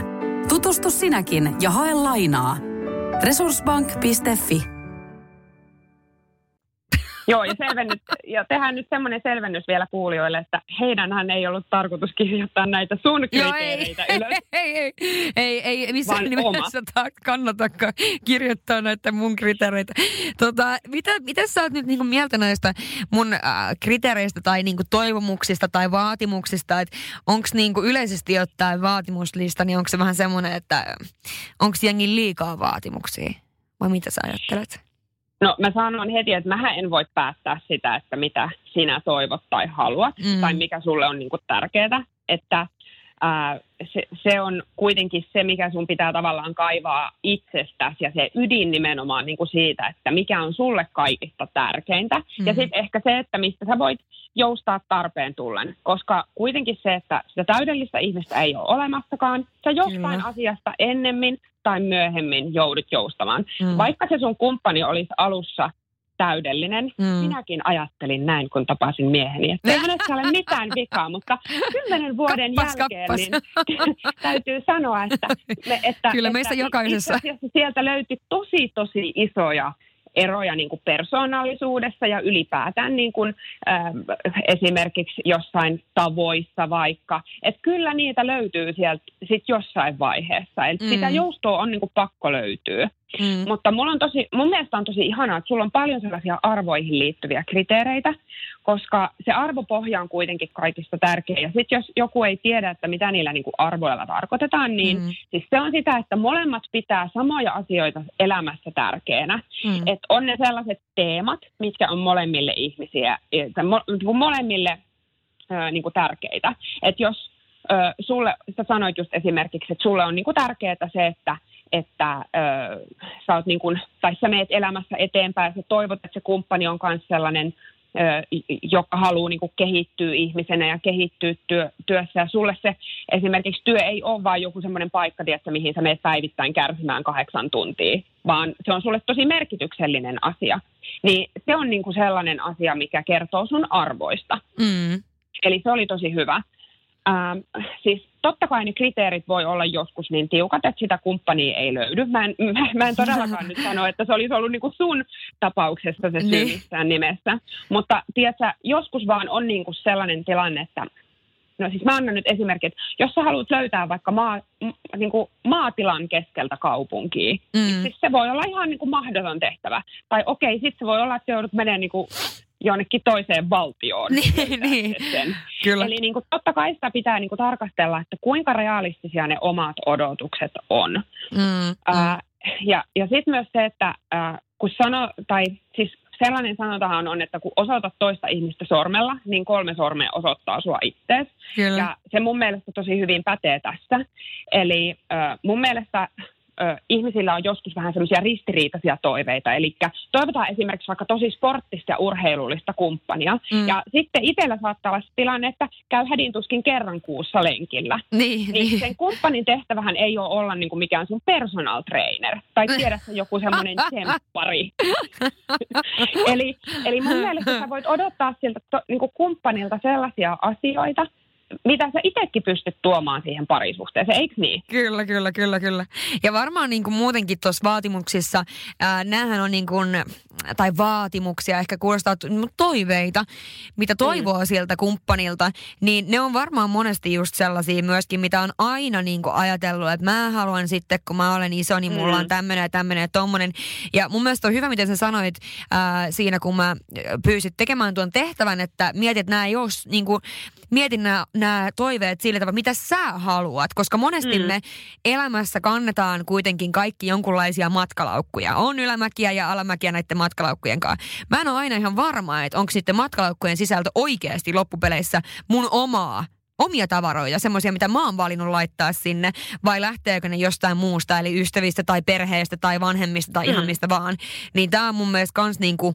Tutustu sinäkin ja hae lainaa. Resurssbank.fi Joo, ja, selvennys, ja tehdään nyt semmoinen selvennys vielä kuulijoille, että heidänhän ei ollut tarkoitus kirjoittaa näitä sun kriteereitä Joo, ei, ylös. ei, ei, ei, ei, ei missään Vaan nimessä ta- kannatakaan kirjoittaa näitä mun kriteereitä. Tota, mitä, mitä sä oot nyt niinku mieltä näistä mun äh, kriteereistä tai niinku toivomuksista tai vaatimuksista? että Onko niinku yleisesti ottaen vaatimuslista, niin onko se vähän semmoinen, että onko jengi liikaa vaatimuksia? Vai mitä sä ajattelet? No mä sanon heti, että mä en voi päättää sitä, että mitä sinä toivot tai haluat, Mm. tai mikä sulle on niinku tärkeää. Että ää, se, se on kuitenkin se, mikä sun pitää tavallaan kaivaa itsestäsi ja se ydin nimenomaan niinku siitä, että mikä on sulle kaikista tärkeintä. Mm. Ja sitten ehkä se, että mistä sä voit joustaa tarpeen tullen, koska kuitenkin se, että sitä täydellistä ihmistä ei ole olemassakaan, sä jostain Kyllä. asiasta ennemmin tai myöhemmin joudut joustamaan. Mm. Vaikka se sun kumppani olisi alussa täydellinen, Mm. minäkin ajattelin näin, kun tapasin mieheni. Että ei hänessä ole mitään vikaa, mutta kymmenen vuoden Kappas, jälkeen kappas. niin täytyy sanoa, että, me, että, Kyllä että meistä jokaisessa. Itse sieltä löytyi tosi, tosi isoja eroja niin kuin persoonallisuudessa ja ylipäätään niin kuin, ähm, esimerkiksi jossain tavoissa vaikka. Että kyllä niitä löytyy sieltä sit jossain vaiheessa. Eli Mm. mm. sitä joustoa on niin kuin pakko löytyä. Mm. Mutta mulla on tosi, mun mielestä on tosi ihanaa, että sulla on paljon sellaisia arvoihin liittyviä kriteereitä, koska se arvopohja on kuitenkin kaikista tärkeä. Ja sitten jos joku ei tiedä, että mitä niillä niinku arvoilla tarkoitetaan, niin Mm. siis se on sitä, että molemmat pitää samoja asioita elämässä tärkeänä. Mm. Että on ne sellaiset teemat, mitkä on molemmille ihmisiä, mo, niinku molemmille ö, niinku tärkeitä. Että jos ö, sulle, sä sanoit just esimerkiksi, että sulle on niinku tärkeää se, että että ö, sä oot niin kun, tai sä meet elämässä eteenpäin ja sä toivot, että se kumppani on myös sellainen, ö, joka haluaa niin kehittyä ihmisenä ja kehittyä työ, työssä. Ja sulle se esimerkiksi työ ei ole vain joku semmoinen paikka, tiedätkö, mihin sä meet päivittäin kärsimään kahdeksan tuntia, vaan se on sulle tosi merkityksellinen asia. Niin se on niin kuin sellainen asia, mikä kertoo sun arvoista. Mm. Eli se oli tosi hyvä. Ähm, siis totta kai ne kriteerit voi olla joskus niin tiukat, että sitä kumppania ei löydy. Mä en, mä, mä en todellakaan nyt sano, että se olisi ollut niinku sun tapauksessa se syy Niin. missään nimessä. Mutta tiedätkö, joskus vaan on niinku sellainen tilanne, että No siis mä annan nyt esimerkin, että jos sä haluat löytää vaikka maa, m- niinku maatilan keskeltä kaupunkia, Mm. niin siis se voi olla ihan niinku mahdoton tehtävä. Tai okei, sitten se voi olla, että joudut menemään niinku jonnekin toiseen valtioon. Niin, niin. Sen. Kyllä. Eli niin kuin, totta kai sitä pitää niin kuin, tarkastella, että kuinka realistisia ne omat odotukset on. Mm. Mm. Ää, ja ja sitten myös se, että ää, kun sano, tai siis sellainen sanotahan on, että kun osoitat toista ihmistä sormella, niin kolme sormea osoittaa sua itseesi. Ja se mun mielestä tosi hyvin pätee tässä. Eli äh, mun mielestä äh, ihmisillä on joskus vähän semmoisia ristiriitaisia toiveita. Eli toivotaan esimerkiksi vaikka tosi sporttista ja urheilullista kumppania. Mm. Ja sitten itsellä saattaa olla tilanne, että käy hädintuskin kerran kuussa lenkillä. Niin, Niin niin. sen kumppanin tehtävähän ei ole olla niin kuin mikään sun personal trainer. Tai tiedä se joku semmoinen tsemppari. eli, eli mun mielestä sä voit odottaa siltä to, niin kuin kumppanilta sellaisia asioita, mitä sä itsekin pystyt tuomaan siihen parisuhteeseen, eikö niin? Kyllä, kyllä, kyllä, kyllä. Ja varmaan niin kuin muutenkin tuossa vaatimuksissa, ää, näähän on niin kuin, tai vaatimuksia, ehkä kuulostaa toiveita, mitä toivoo mm. sieltä kumppanilta, niin ne on varmaan monesti just sellaisia myöskin, mitä on aina niin kuin ajatellut, että mä haluan sitten, kun mä olen iso, niin mulla Mm. on tämmöinen ja tämmöinen ja tommonen. Ja mun mielestä on hyvä, miten sä sanoit ää, siinä, kun mä pyysit tekemään tuon tehtävän, että mietit, että nämä ei ole, niin kuin, mietin nämä, nämä toiveet sillä tavalla, mitä sä haluat, koska monesti mm. Me elämässä kannetaan kuitenkin kaikki jonkunlaisia matkalaukkuja. On ylämäkiä ja alamäkiä näiden matkalaukkujen kanssa. Mä en ole aina ihan varma, että onko sitten matkalaukkujen sisältö oikeasti loppupeleissä mun omaa omia tavaroita, semmoisia, mitä mä oon valinnut laittaa sinne, vai lähteekö ne jostain muusta, eli ystävistä tai perheestä tai vanhemmista tai mm. ihan mistä vaan. Niin tää on mun mielestä kans niinku,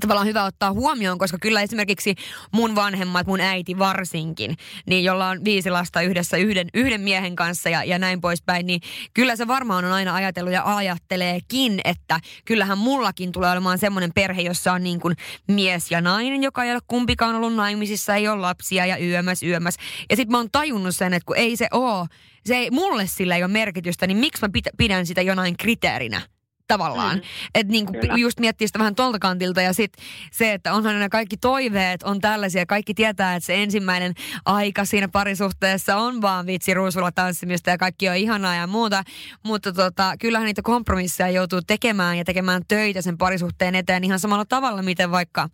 tavallaan hyvä ottaa huomioon, koska kyllä esimerkiksi mun vanhemmat, mun äiti varsinkin, niin jolla on viisi lasta yhdessä yhden, yhden miehen kanssa ja, ja näin poispäin, niin kyllä se varmaan on aina ajatellut ja ajatteleekin, että kyllähän mullakin tulee olemaan semmoinen perhe, jossa on niin kuin mies ja nainen, joka ei ole kumpikaan ollut naimisissa, ei ole lapsia ja yömäs, yömäs. Ja sitten mä oon tajunnut sen, että kun ei se oo, se ei, mulle sillä ei ole merkitystä, niin miksi mä pidän sitä jonain kriteerinä? Tavallaan. Mm. Että niinku just miettii sitä vähän tuolta kantilta ja sitten se, että onhan ne kaikki toiveet on tällaisia. Kaikki tietää, että se ensimmäinen aika siinä parisuhteessa on vaan vitsi ruusulla tanssimista ja kaikki on ihanaa ja muuta. Mutta tota, kyllähän niitä kompromisseja joutuu tekemään ja tekemään töitä sen parisuhteen eteen ihan samalla tavalla, miten vaikka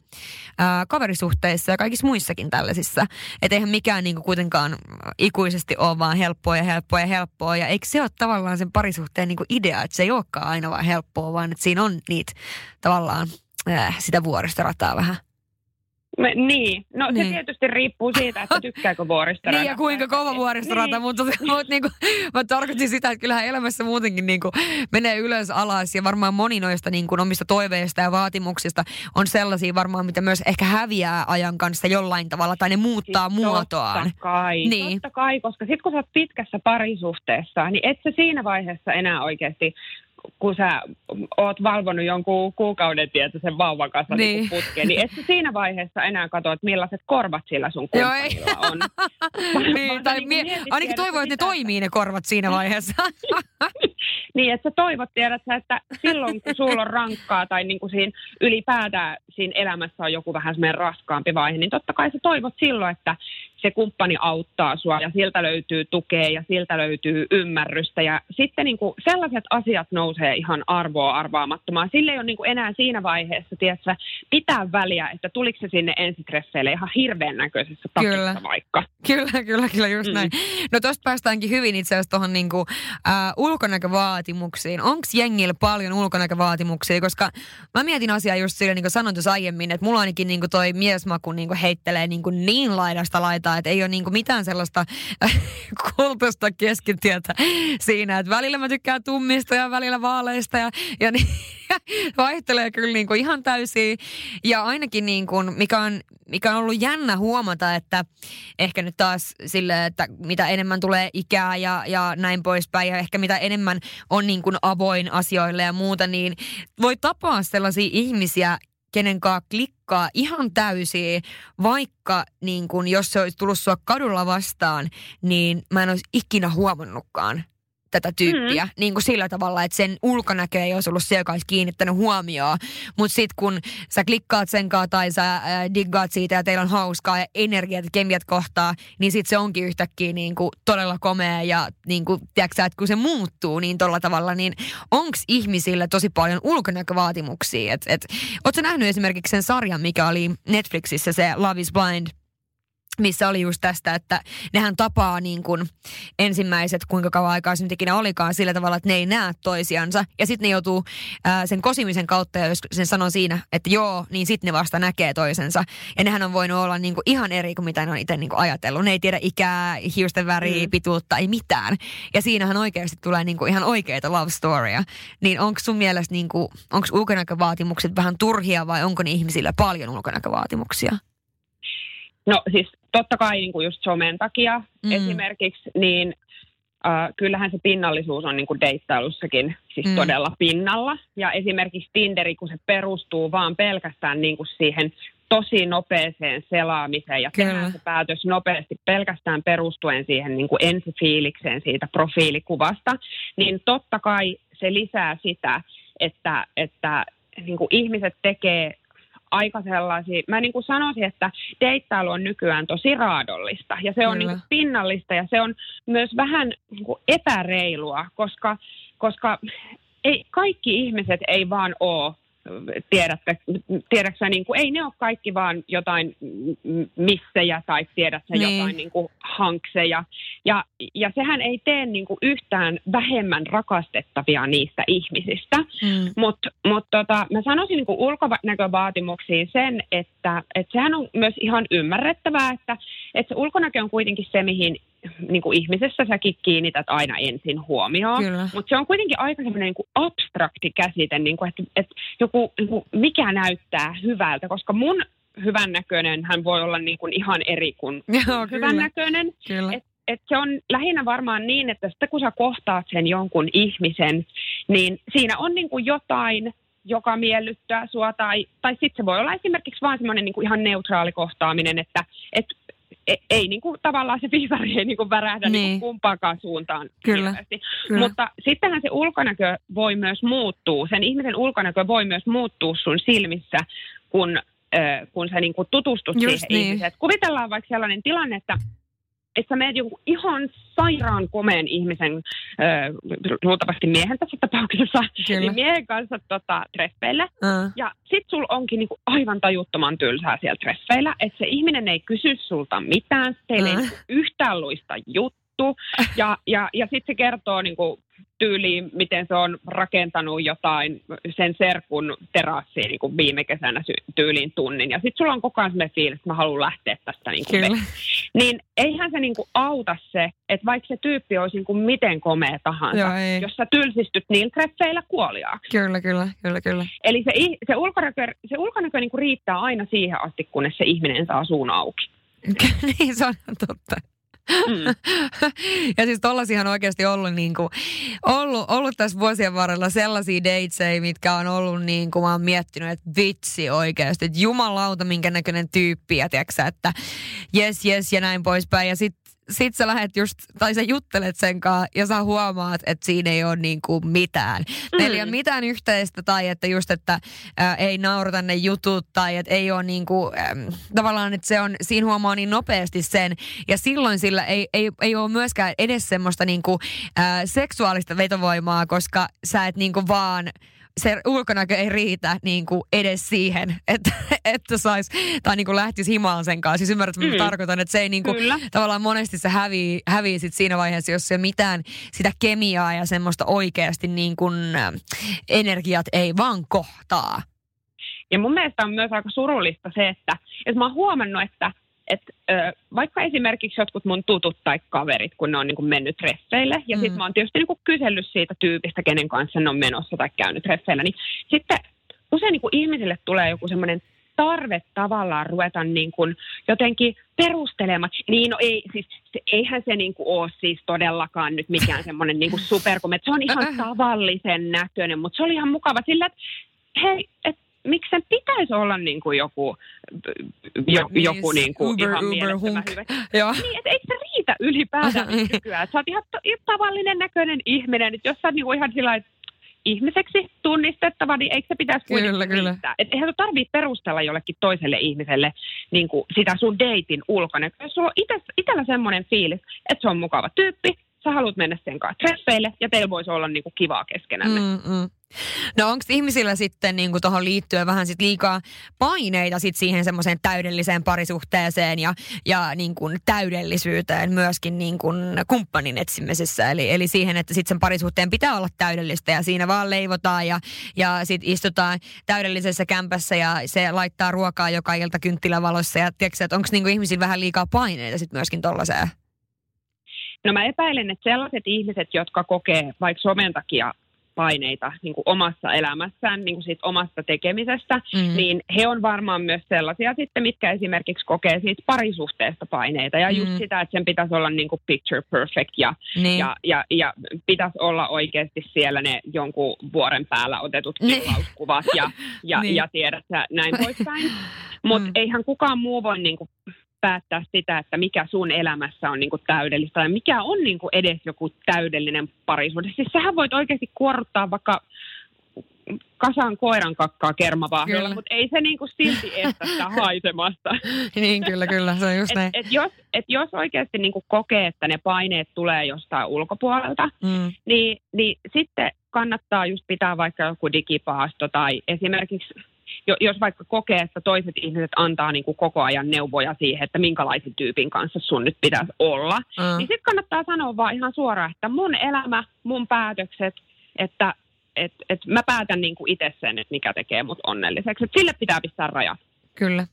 ää, kaverisuhteissa ja kaikissa muissakin tällaisissa. Että eihän mikään niinku kuitenkaan ikuisesti ole vaan helppoa ja helppoa ja helppoa. Ja eikö se ole tavallaan sen parisuhteen niinku idea, että se ei olekaan aina vaan helppoa helppoa, vaan että siinä on niitä tavallaan äh, sitä vuoristorataa vähän. Me, niin, no niin. se tietysti riippuu siitä, että tykkääkö vuoristorata. niin ja kuinka kova vuoristorata, niin. mutta, mutta niin kuin, mä tarkoitin sitä, että kyllähän elämässä muutenkin niin kuin menee ylös alas ja varmaan moni noista niin kuin omista toiveista ja vaatimuksista on sellaisia varmaan, mitä myös ehkä häviää ajan kanssa jollain tavalla tai ne muuttaa siis muotoaan. Totta kai, niin. totta kai, koska sitten kun sä oot pitkässä parisuhteessa, niin et sä siinä vaiheessa enää oikeasti kun sä oot valvonut jonkun kuukauden tietä sen vauvan kanssa niin. Niin putkeen, niin et siinä vaiheessa enää katso, että millaiset korvat sillä sun kumppanilla on. niin, tai niin mie- ainakin toivon, että ne toimii ne korvat siinä vaiheessa. niin, että sä toivot, tiedät sä, että silloin kun sulla on rankkaa tai niin kuin siinä ylipäätään siinä elämässä on joku vähän semmoinen raskaampi vaihe, niin totta kai sä toivot silloin, että se kumppani auttaa sua ja siltä löytyy tukea ja siltä löytyy ymmärrystä. Ja sitten niin kuin sellaiset asiat nousee ihan arvoa arvaamattomaan. Sille ei ole niin kuin enää siinä vaiheessa, tiedätkö, pitää väliä, että tuliko se sinne ensitreffeille ihan hirveän näköisessä takissa kyllä. vaikka. Kyllä, kyllä, kyllä, just mm. näin. No tosta päästäänkin hyvin itse asiassa tuohon niin kuin, äh, ulkonäkövaatimuksiin. Onko jengillä paljon ulkonäkövaatimuksia? Koska mä mietin asiaa just sille, niin kuin sanoin tuossa aiemmin, että mulla ainakin niin kuin toi miesmaku niin kuin heittelee niin, kuin niin laidasta laitaa suuntaan, että ei ole niinku mitään sellaista kultaista keskitietä siinä, että välillä mä tykkään tummista ja välillä vaaleista ja, ja niin, vaihtelee kyllä niinku ihan täysin. Ja ainakin niinku, mikä, on, mikä on ollut jännä huomata, että ehkä nyt taas sille, että mitä enemmän tulee ikää ja, ja näin poispäin ja ehkä mitä enemmän on niin kuin avoin asioille ja muuta, niin voi tapaa sellaisia ihmisiä, kenen kanssa klikkaa ihan täysin, vaikka niin kun, jos se olisi tullut sua kadulla vastaan, niin mä en olisi ikinä huomannutkaan tätä tyyppiä. Mm. Niin kuin sillä tavalla, että sen ulkonäkö ei olisi ollut se, joka olisi kiinnittänyt huomioon. Mutta sitten kun sä klikkaat sen kanssa tai sä äh, diggaat siitä ja teillä on hauskaa ja energiat ja kemiat kohtaa, niin sitten se onkin yhtäkkiä niin kuin todella komea ja niin kuin, tiedätkö, että kun se muuttuu niin tolla tavalla, niin onko ihmisillä tosi paljon ulkonäkövaatimuksia? Et, et, Oletko nähnyt esimerkiksi sen sarjan, mikä oli Netflixissä, se Love is Blind? Missä oli just tästä, että nehän tapaa niin kuin ensimmäiset, kuinka kauan aikaa se nyt ikinä olikaan, sillä tavalla, että ne ei näe toisiansa. Ja sitten ne joutuu ää, sen kosimisen kautta, ja jos sen sanoo siinä, että joo, niin sitten ne vasta näkee toisensa. Ja nehän on voinut olla niin kuin ihan eri kuin mitä ne on itse niin kuin ajatellut. Ne ei tiedä ikää, hiusten väriä, mm. pituutta, ei mitään. Ja siinähän oikeasti tulee niin kuin ihan oikeita love storya. Niin onko sun mielestä, niin kuin, onko ulkonäkövaatimukset vähän turhia vai onko ne ihmisillä paljon ulkonäkövaatimuksia? No siis totta kai niin kuin just somen takia mm. esimerkiksi, niin äh, kyllähän se pinnallisuus on niin kuin deittailussakin siis mm. todella pinnalla. Ja esimerkiksi Tinderi, kun se perustuu vaan pelkästään niin kuin siihen tosi nopeeseen selaamiseen ja tehdään se päätös nopeasti pelkästään perustuen siihen niin kuin ensifiilikseen siitä profiilikuvasta, niin totta kai se lisää sitä, että, että niin kuin ihmiset tekee aika sellaisia, mä niin kuin sanoisin, että deittailu on nykyään tosi raadollista ja se on niin kuin pinnallista ja se on myös vähän niin kuin epäreilua, koska, koska ei, kaikki ihmiset ei vaan ole tiedätkö, tiedätkö niin kuin, ei ne ole kaikki vaan jotain missejä tai tiedätkö niin. jotain niin kuin hankseja. Ja, ja sehän ei tee niin kuin yhtään vähemmän rakastettavia niistä ihmisistä. Mm. Mutta mut tota, mä sanoisin niin kuin ulkonäkövaatimuksiin sen, että, että sehän on myös ihan ymmärrettävää, että, että se ulkonäkö on kuitenkin se, mihin niin kuin ihmisessä säkin kiinnität aina ensin huomioon. Kyllä. Mutta se on kuitenkin aika semmoinen niin kuin abstrakti käsite, niin kuin, että, että joku, niin kuin, mikä näyttää hyvältä, koska mun hyvännäköinen hän voi olla niin kuin ihan eri kuin Joo, kyllä. hyvännäköinen. Kyllä. Et, et se on lähinnä varmaan niin, että sitten kun sä kohtaat sen jonkun ihmisen, niin siinä on niin kuin jotain, joka miellyttää sua, tai, tai sitten se voi olla esimerkiksi vaan semmoinen niin ihan neutraali kohtaaminen, että et, e- ei niin kuin, tavallaan se viisari ei niin kuin värähdä niin. Niin. Kuin kumpaakaan suuntaan Kyllä, hirveästi. kyllä. Mutta sittenhän se ulkonäkö voi myös muuttua, sen ihmisen ulkonäkö voi myös muuttua sun silmissä, kun, äh, kun sä niin kuin tutustut Just siihen niin. ihmiseen. Et Kuvitellaan vaikka sellainen tilanne, että että sä menet joku ihan sairaan komeen ihmisen, äh, luultavasti miehen tässä tapauksessa, Kyllä. niin miehen kanssa tota, treffeille. Uh, Ja sit sul onkin niinku aivan tajuttoman tylsää siellä treffeillä, että se ihminen ei kysy sulta mitään, teille ei Äh. niinku yhtään luista juttu. Ja, ja, ja sitten se kertoo niinku tyyliin, miten se on rakentanut jotain sen serkun terassiin niinku viime kesänä tyyliin tunnin. Ja sitten sulla on koko ajan sellainen fiilis, että mä haluan lähteä tästä Kyllä. ve- Niin eihän se niinku auta se, että vaikka se tyyppi olisi niinku miten komea tahansa, Joo, ei. jos sä tylsistyt niillä treffeillä kuoliaaksi. Kyllä, kyllä, kyllä, kyllä. Eli se, se ulkonäkö, se ulkonäkö niinku riittää aina siihen asti, kunnes se ihminen saa suun auki. niin, se on totta. Mm. ja siis tollasihan on oikeasti ollut, niin kuin, ollut, ollut tässä vuosien varrella sellaisia datesei, mitkä on ollut niin kuin mä oon miettinyt, että vitsi oikeasti, että jumalauta minkä näköinen tyyppi ja tiiäksä, että jes jes ja näin poispäin. Ja sit, sit sä lähet just, tai sä juttelet sen kanssa ja sä huomaat, että siinä ei ole niin kuin mitään. Meillä ei ole mitään yhteistä tai että just, että ää, ei naurata ne jutut tai että ei ole niin kuin, äm, tavallaan, että se on, siinä huomaa niin nopeasti sen. Ja silloin sillä ei, ei, ei ole myöskään edes semmoista niin kuin, ää, seksuaalista vetovoimaa, koska sä et niin kuin vaan se ulkonäkö ei riitä niin kuin edes siihen, että, että sais, tai niin kuin lähtisi himaan sen kanssa. Siis ymmärrät, mitä mm. Tarkoitan, että se ei niin kuin, Kyllä. tavallaan monesti se hävii, hävii sit siinä vaiheessa, jos se mitään sitä kemiaa ja semmoista oikeasti niin kuin, äh, energiat ei vaan kohtaa. Ja mun mielestä on myös aika surullista se, että, että mä oon huomannut, että, että ö, vaikka esimerkiksi jotkut mun tutut tai kaverit, kun ne on niin kuin mennyt treffeille, ja Mm. sitten mä oon tietysti niin kuin kysellyt siitä tyypistä, kenen kanssa ne on menossa tai käynyt treffeillä, niin sitten usein niin kuin ihmisille tulee joku semmoinen tarve tavallaan ruveta niin kuin jotenkin perustelemaan. Niin, no ei, siis se, eihän se niin kuin ole siis todellakaan nyt mikään semmoinen niin kuin superkome. Se on ihan tavallisen näköinen, mutta se oli ihan mukava sillä, että hei, et, miksi sen pitäisi olla niin kuin joku, jo, Niin, joku niin kuin uber, ihan uber hunk. hyvä. Joo. Niin, että eikö se riitä ylipäätään nykyään? Sä oot ihan to, tavallinen näköinen ihminen. Et jos sä oot niinku ihan sillä että ihmiseksi tunnistettava, niin eikö se pitäisi Kyllä, kuitenkin kyllä. riittää? Et eihän se tarvitse perustella jollekin toiselle ihmiselle niin kuin sitä sun deitin ulkona. Jos sulla on ite, itellä semmoinen fiilis, että se on mukava tyyppi, sä haluat mennä sen kanssa treffeille ja teillä voisi olla niin kuin kivaa keskenänne. Mm. Mm, mm. No onko ihmisillä sitten niin tuohon liittyen vähän sit liikaa paineita sit siihen semmoiseen täydelliseen parisuhteeseen ja, ja niin kuin täydellisyyteen myöskin niin kuin kumppanin etsimisessä. Eli, eli siihen, että sitten sen parisuhteen pitää olla täydellistä ja siinä vaan leivotaan ja, ja sitten istutaan täydellisessä kämpässä ja se laittaa ruokaa joka ilta kynttilävalossa. Ja tiedätkö, että onko niin kuin ihmisillä vähän liikaa paineita sitten myöskin tollaiseen? No mä epäilen, että sellaiset ihmiset, jotka kokee vaikka somen takia paineita niin kuin omassa elämässään, niin kuin siitä omasta tekemisestä, Mm. mm. niin he on varmaan myös sellaisia sitten, mitkä esimerkiksi kokee siitä parisuhteesta paineita. Ja just Mm. sitä, että sen pitäisi olla niin kuin picture perfect ja, Niin. ja, ja, ja pitäisi olla oikeasti siellä ne jonkun vuoren päällä otetut Niin. ja, ja, Niin. ja tiedät sä, näin poispäin. Mutta Mm. eihän kukaan muu voi niin kuin päättää sitä, että mikä sun elämässä on niin kuin täydellistä ja mikä on niin kuin edes joku täydellinen parisuhde. Siis sähän voit oikeasti kuorruttaa vaikka kasan koiran kakkaa kermavaahdolla, Kyllä. mutta ei se niin kuin silti estä sitä haisemasta. niin, kyllä, kyllä. Se on just Et, näin. et jos, et jos oikeasti niin kuin kokee, että ne paineet tulee jostain ulkopuolelta, Mm. niin, niin sitten kannattaa just pitää vaikka joku digipaasto tai esimerkiksi jos vaikka kokee, että toiset ihmiset antaa niin kuin koko ajan neuvoja siihen, että minkälaisen tyypin kanssa sun nyt pitäisi olla, Mm. niin sitten kannattaa sanoa vaan ihan suoraan, että mun elämä, mun päätökset, että et, et mä päätän niin kuin itse sen, että mikä tekee mut onnelliseksi. Et sille pitää pistää rajat. Kyllä.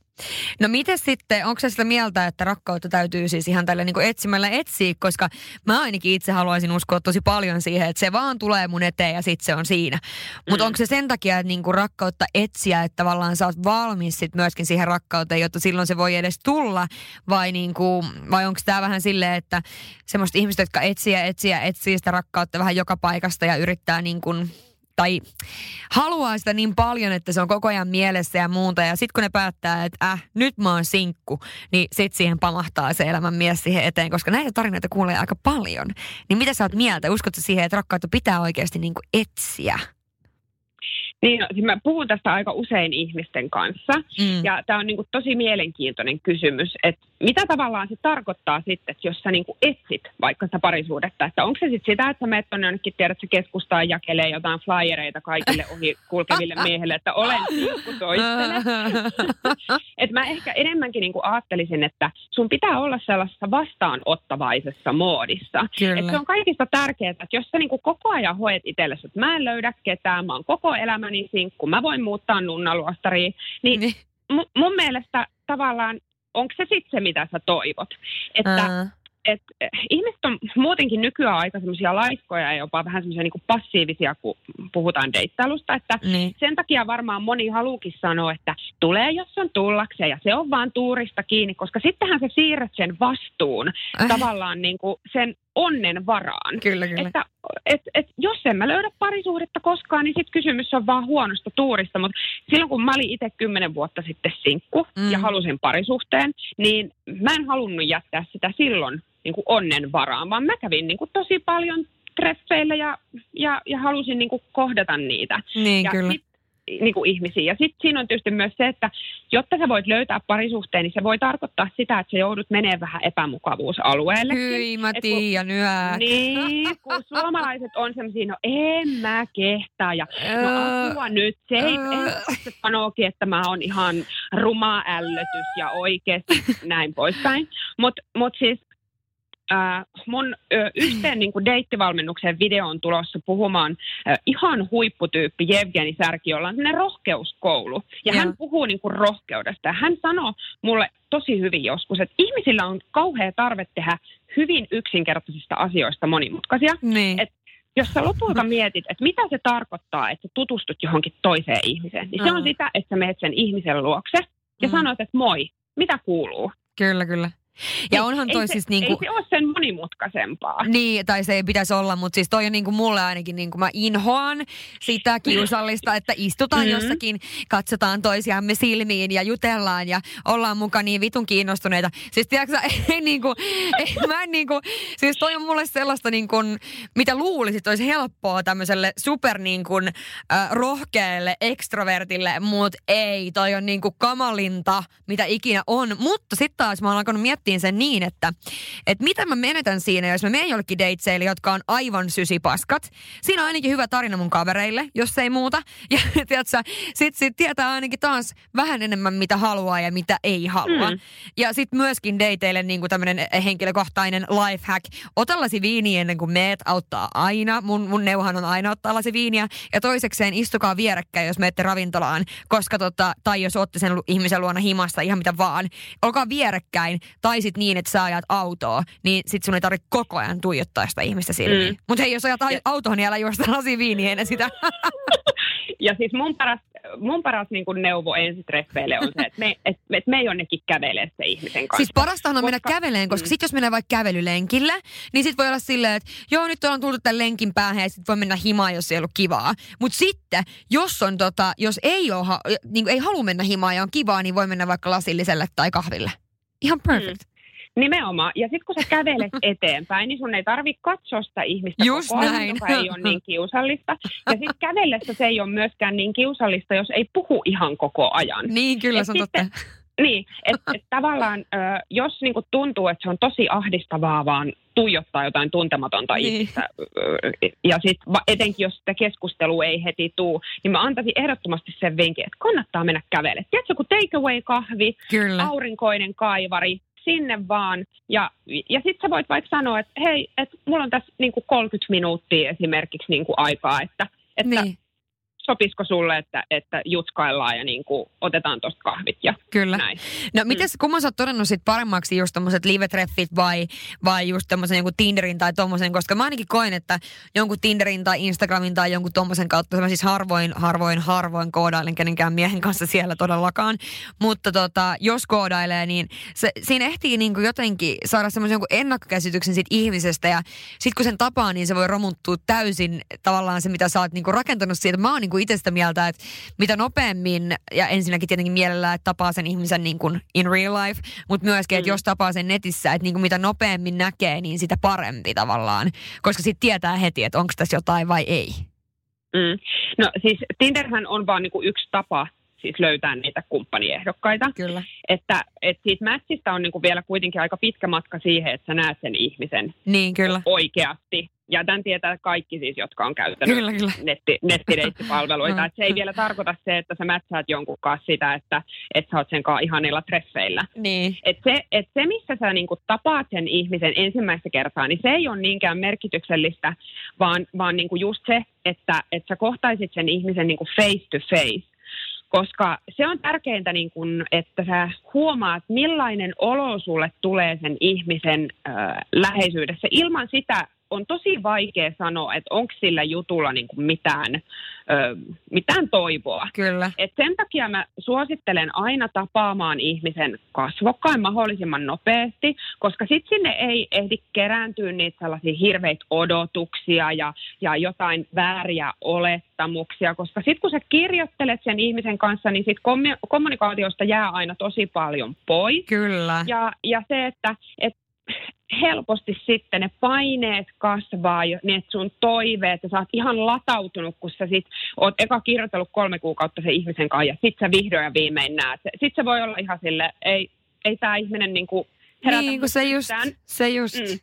No miten sitten, onko se sitä mieltä, että rakkautta täytyy siis ihan tällä niin etsimällä etsiä, koska mä ainakin itse haluaisin uskoa tosi paljon siihen, että se vaan tulee mun eteen ja sitten se on siinä. Mutta mm. onko se sen takia, että niin rakkautta etsiä, että tavallaan sä oot valmis sit myöskin siihen rakkauteen, jotta silloin se voi edes tulla, vai, niin kuin, vai onko tämä vähän silleen, että semmoista ihmistä, jotka etsiä, etsiä, etsii sitä rakkautta vähän joka paikasta ja yrittää niin kuin tai haluaa sitä niin paljon, että se on koko ajan mielessä ja muuta. Ja sitten kun ne päättää, että äh, nyt mä oon sinkku, niin sit siihen pamahtaa se elämän mies siihen eteen, koska näitä tarinoita kuulee aika paljon. Niin mitä sä oot mieltä? Uskotko siihen, että rakkautta pitää oikeasti niin etsiä? Niin, no, siis mä puhun tästä aika usein ihmisten kanssa, mm. ja tämä on niin kuin tosi mielenkiintoinen kysymys, että mitä tavallaan se tarkoittaa sitten, että jos sä niin kuin etsit vaikka sitä parisuudetta, että onko se sitten sitä, että sä menet tuonne jonnekin, tiedät, että keskustaan jakelee jotain flyereita kaikille ohi kulkeville miehille, että olen sinkku toistele. että mä ehkä enemmänkin niin kuin ajattelisin, että sun pitää olla sellaisessa vastaanottavaisessa moodissa. Että se on kaikista tärkeää, että jos sä niin kuin koko ajan hoet itsellesi, että mä en löydä ketään, mä oon koko elämäni sinkku, mä voin muuttaa nunnaluostariin, niin, niin. mun mielestä tavallaan onko se sitten se, mitä sä toivot. Että uh. et, ihmiset on muutenkin nykyään aika semmoisia laiskoja ja jopa vähän semmoisia niin passiivisia, kun puhutaan deittailusta. Että niin. Sen takia varmaan moni haluukin sanoa, että tulee jos on tullakseen ja se on vaan tuurista kiinni, koska sittenhän se siirrät sen vastuun äh. tavallaan niin kuin sen onnen varaan. Kyllä, kyllä. Että et, et, jos en mä löydä parisuhdetta koskaan, niin sitten kysymys on vaan huonosta tuurista. Mutta silloin kun mä olin itse kymmenen vuotta sitten sinkku mm. ja halusin parisuhteen, niin mä en halunnut jättää sitä silloin niin kuin onnen varaan, vaan mä kävin niin kuin tosi paljon treffeillä ja, ja, ja halusin niin kuin kohdata niitä. Niin, ja kyllä. Sit, niin kuin ihmisiä. Ja sitten siinä on tietysti myös se, että jotta sä voit löytää parisuhteen, niin se voi tarkoittaa sitä, että sä joudut menemään vähän epämukavuusalueelle. Hyi, mä tiedän, Niin, kun suomalaiset on semmoisia, no en mä kehtaa ja no apua nyt, se ei, en sanookin, että mä oon ihan ruma ällötys ja oikeasti näin poispäin. Mutta mut siis äh, mun äh, yhteen niin kuin deittivalmennuksen video on tulossa puhumaan äh, ihan huipputyyppi Jevgeni Särki, jolla on rohkeuskoulu. Ja, ja. hän puhuu niin kuin rohkeudesta. Hän sanoi mulle tosi hyvin joskus, että ihmisillä on kauhea tarve tehdä hyvin yksinkertaisista asioista monimutkaisia. Niin. Et jos sä lopulta mietit, että mitä se tarkoittaa, että tutustut johonkin toiseen ihmiseen, niin se on sitä, että sä menet sen ihmisen luokse ja mm. sanot, että moi, mitä kuuluu? Kyllä, kyllä. Ja onhan toi ei siis se, niinku... Ei se ole sen monimutkaisempaa. Niin, tai se ei pitäisi olla, mutta siis toi on niinku mulle ainakin, niinku mä inhoan sitä kiusallista, että istutaan mm-hmm. jossakin, katsotaan toisiamme silmiin ja jutellaan ja ollaan mukaan niin vitun kiinnostuneita. Siis tiedätkö ei niinku, ei, mä en niinku, siis toi on mulle sellaista niinku, mitä luulisit olisi helppoa tämmöiselle super niinku, äh, rohkealle ekstrovertille, mutta ei, toi on niinku kamalinta, mitä ikinä on. Mutta sitten taas mä oon alkanut miettiä miettiin sen niin, että, että mitä mä menetän siinä, jos mä menen jollekin dateseille, jotka on aivan sysipaskat. Siinä on ainakin hyvä tarina mun kavereille, jos ei muuta. Ja tiedätkö, sit, sit tietää ainakin taas vähän enemmän, mitä haluaa ja mitä ei halua. Mm. Ja sitten myöskin dateille niin kuin tämmöinen henkilökohtainen life hack. Ota lasi viiniä ennen kuin meet, auttaa aina. Mun, mun neuhan on aina ottaa lasi viiniä. Ja toisekseen istukaa vierekkäin, jos menette ravintolaan, koska tota, tai jos olette sen ihmisen luona himasta, ihan mitä vaan. Olkaa vierekkäin tai tai sitten niin, että sä ajat autoa, niin sit sun ei tarvitse koko ajan tuijottaa sitä ihmistä silmiin. Mm. Mutta hei, jos ajat ja. autoon, niin älä juosta lasi viiniä ennen sitä. ja siis mun paras, mun paras niin kuin neuvo ensitreffeille on se, että me, et, et me ei jonnekin kävele se ihmisen kanssa. Siis parastahan on koska, mennä käveleen, koska mm. sitten jos mennään vaikka kävelylenkille, niin sitten voi olla silleen, että joo, nyt ollaan tullut tämän lenkin päähän ja sitten voi mennä himaan, jos ei ollut kivaa. Mutta sitten, jos on tota, jos ei, ole, niin ei halua mennä himaan ja on kivaa, niin voi mennä vaikka lasilliselle tai kahville. Ihan perfect. Mm. Nimenomaan. Ja sitten kun sä kävelet eteenpäin, niin sun ei tarvitse katsoa sitä ihmistä Just koko ajan, joka ei ole niin kiusallista. Ja sitten kävellessä se ei ole myöskään niin kiusallista, jos ei puhu ihan koko ajan. Niin, kyllä se on totta. Niin, että et tavallaan jos niinku tuntuu, että se on tosi ahdistavaa vaan tuijottaa jotain tuntematonta niin. ihmistä, ja sitten etenkin jos sitä keskustelua ei heti tuu, niin mä antaisin ehdottomasti sen vinkin, että kannattaa mennä kävelemään. Tiedätkö, kun takeaway-kahvi, Kyllä. aurinkoinen kaivari, sinne vaan. Ja, ja sitten sä voit vaikka sanoa, että hei, että mulla on tässä niinku 30 minuuttia esimerkiksi niinku aikaa, että, että niin sopisiko sulle, että, että jutskaillaan ja niin kuin otetaan tuosta kahvit ja Kyllä. näin. No miten mm. kumman sä oot todennut sit paremmaksi just tommoset live-treffit vai, vai just tommosen jonkun Tinderin tai tommosen, koska mä ainakin koen, että jonkun Tinderin tai Instagramin tai jonkun tommosen kautta, mä siis harvoin, harvoin, harvoin koodailen kenenkään miehen kanssa siellä todellakaan, mutta tota, jos koodailee, niin se, siinä ehtii niinku jotenkin saada semmoisen jonkun ennakkokäsityksen siitä ihmisestä ja sit kun sen tapaa, niin se voi romuttua täysin tavallaan se, mitä sä oot niinku rakentanut siitä. Mä oon niinku itse sitä mieltä, että mitä nopeammin, ja ensinnäkin tietenkin mielellään, että tapaa sen ihmisen niin kuin in real life, mutta myöskin, että Mm. jos tapaa sen netissä, että niin kuin mitä nopeammin näkee, niin sitä parempi tavallaan. Koska sitten tietää heti, että onko tässä jotain vai ei. Mm. No siis Tinderhän on vaan niin kuin yksi tapa siis löytää niitä kumppaniehdokkaita. Kyllä. Että et siitä matchista on niin kuin vielä kuitenkin aika pitkä matka siihen, että sä näet sen ihmisen Niin, kyllä. oikeasti. Ja tämän tietää kaikki siis, jotka on käyttänyt Kyllä, kyllä. netti, nettideittipalveluita. Mm. että se ei vielä tarkoita se, että sä mätsäät jonkun kanssa sitä, että, että sä oot sen kanssa ihanilla treffeillä. Niin. Et se, et se, missä sä niinku tapaat sen ihmisen ensimmäistä kertaa, niin se ei ole niinkään merkityksellistä, vaan, vaan niinku just se, että, että sä kohtaisit sen ihmisen niinku face to face. Koska se on tärkeintä, niin kun, että sä huomaat, millainen olo sulle tulee sen ihmisen äh, läheisyydessä. Ilman sitä on tosi vaikea sanoa, että onko sillä jutulla niin kuin mitään, ö, mitään toivoa. Kyllä. Et sen takia mä suosittelen aina tapaamaan ihmisen kasvokkain mahdollisimman nopeasti, koska sitten sinne ei ehdi kerääntyä niitä sellaisia hirveitä odotuksia ja, ja jotain vääriä olettamuksia, koska sitten kun sä kirjoittelet sen ihmisen kanssa, niin sit kommu- kommunikaatiosta jää aina tosi paljon pois. Kyllä. Ja, ja se, että et helposti sitten ne paineet kasvaa, niin että sun toiveet, että sä oot ihan latautunut, kun sä sit oot eka kirjoitellut kolme kuukautta sen ihmisen kanssa ja sit sä vihdoin ja viimein näet. Sit se voi olla ihan sille, ei, ei tämä ihminen niinku herätä Niin, kun se just, se just. Mm.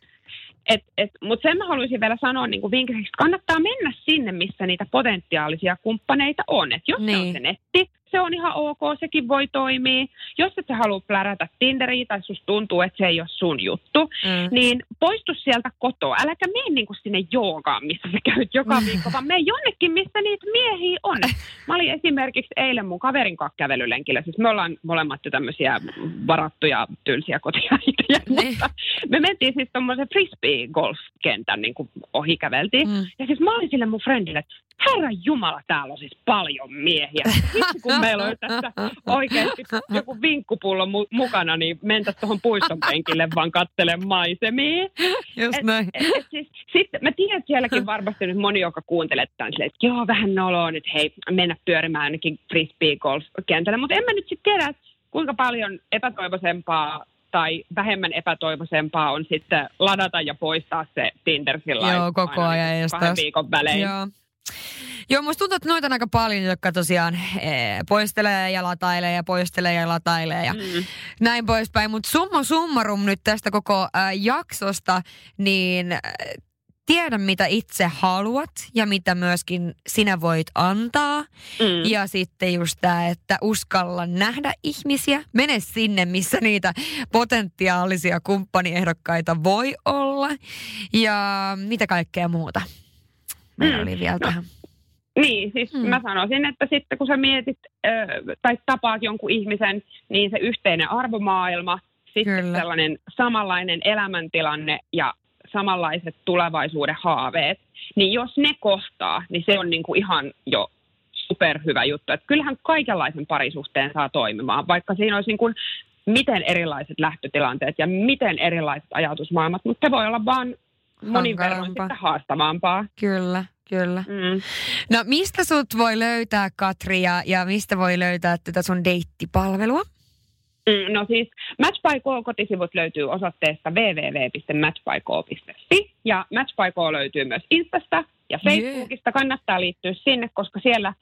Mutta sen mä haluaisin vielä sanoa niin vinkiksi, että kannattaa mennä sinne, missä niitä potentiaalisia kumppaneita on. Et jos niin. se on se netti, se on ihan ok, sekin voi toimia. Jos et sä halua plärätä Tinderiä tai susta tuntuu, että se ei ole sun juttu, Mm. niin poistu sieltä kotoa. Äläkä mene niinku sinne joogaan, missä sä käyt joka viikko, vaan mene jonnekin, missä niitä miehiä on. Mä olin esimerkiksi eilen mun kaverin kanssa kävelylenkillä. Siis me ollaan molemmat jo tämmöisiä varattuja tylsiä mutta me mentiin siis tuommoisen frisbee-golf-kentän niin ohi käveltiin. Mm. Ja siis mä olin sille mun friendille, että herra jumala, täällä on siis paljon miehiä. Vitsi, kun meillä on tässä oikeasti joku vinkkupullo mu- mukana, niin mentäisiin tuohon puiston penkille vaan kattelemaan maisemia. Just Et- näin. et, et siis, sitten mä tiedän, että sielläkin varmasti nyt moni, joka kuuntelee tämän silleen, että joo, vähän noloa nyt, hei, mennä pyörimään ainakin frisbee-golf-kentälle. Mutta en mä nyt sitten tiedä, kuinka paljon epätoivoisempaa tai vähemmän epätoivoisempaa on sitten ladata ja poistaa se Tinder sillä Joo, koko ajan, niin kahden viikon välein. Joo. Joo, musta tuntuu, että noita on aika paljon, jotka tosiaan ee, poistelee ja latailee ja poistelee ja latailee ja Mm. näin poispäin. Mutta summa summarum nyt tästä koko ää, jaksosta, niin ää, tiedä mitä itse haluat ja mitä myöskin sinä voit antaa. Mm. Ja sitten just tämä, että uskalla nähdä ihmisiä. Mene sinne, missä niitä potentiaalisia kumppaniehdokkaita voi olla. Ja mitä kaikkea muuta. Meillä Mm. oli vielä No, tähän. Niin, siis Mm. mä sanoisin, että sitten kun sä mietit ö, tai tapaat jonkun ihmisen, niin se yhteinen arvomaailma, sitten Kyllä. sellainen samanlainen elämäntilanne ja samanlaiset tulevaisuuden haaveet, niin jos ne kohtaa, niin se on niinku ihan jo superhyvä juttu. Et kyllähän kaikenlaisen parisuhteen saa toimimaan, vaikka siinä olisi niin kuin miten erilaiset lähtötilanteet ja miten erilaiset ajatusmaailmat, mutta se voi olla vaan monin verran sitten haastavampaa. Kyllä, kyllä. Mm. No mistä sut voi löytää Katri ja, ja mistä voi löytää tätä sun deittipalvelua? Mm, No siis Match by Go kotisivut löytyy osoitteesta www.matchbygo.fi ja Match by Go löytyy myös Instasta ja. Facebookista. Kannattaa liittyä sinne, koska siellä,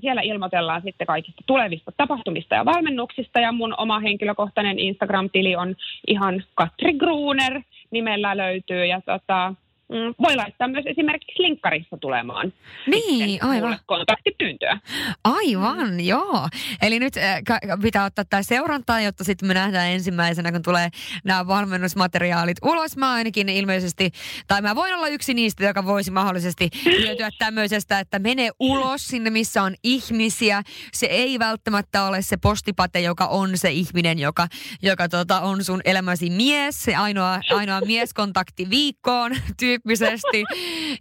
siellä ilmoitellaan sitten kaikista tulevista tapahtumista ja valmennuksista ja mun oma henkilökohtainen Instagram-tili on ihan Katri Gruner nimellä löytyy ja tota, mm, voi laittaa myös esimerkiksi linkkarissa tulemaan Niin, aivan. kontaktipyyntöä. Aivan, mm. joo. Eli nyt äh, pitää ottaa tämä seurantaa, jotta sitten me nähdään ensimmäisenä, kun tulee nämä valmennusmateriaalit ulos. Mä ainakin ilmeisesti, tai mä voin olla yksi niistä, joka voisi mahdollisesti hyötyä tämmöisestä, että mene ulos sinne, missä on ihmisiä. Se ei välttämättä ole se postipate, joka on se ihminen, joka, joka tota, on sun elämäsi mies, se ainoa, ainoa mieskontakti viikkoon tyyppisesti.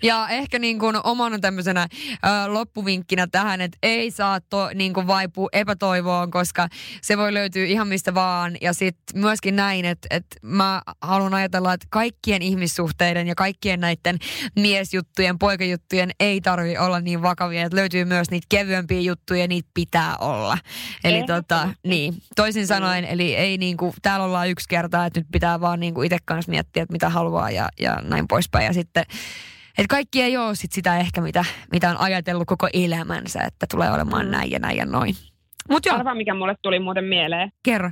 Ja ehkä niin kuin omana tämmöisenä ö, loppuvinkkinä tähän, että ei saa to, niin kuin vaipua epätoivoon, koska se voi löytyä ihan mistä vaan. Ja sitten myöskin näin, että, että mä haluan ajatella, että kaikkien ihmissuhteiden ja kaikkien näiden miesjuttujen, poikajuttujen ei tarvi olla niin vakavia. Että löytyy myös niitä kevyempiä juttuja, niitä pitää olla. Eli tota, niin, toisin sanoen, eli ei niin kuin, täällä ollaan yksi kertaa, että nyt pitää vaan niin kuin itse kanssa miettiä, että mitä haluaa ja, ja näin poispäin. Ja sitten että kaikki ei ole sit sitä ehkä, mitä, mitä on ajatellut koko elämänsä, että tulee olemaan Mm. näin ja näin ja noin. Mutta joo, Arvaa, mikä mulle tuli muuten mieleen. kerro.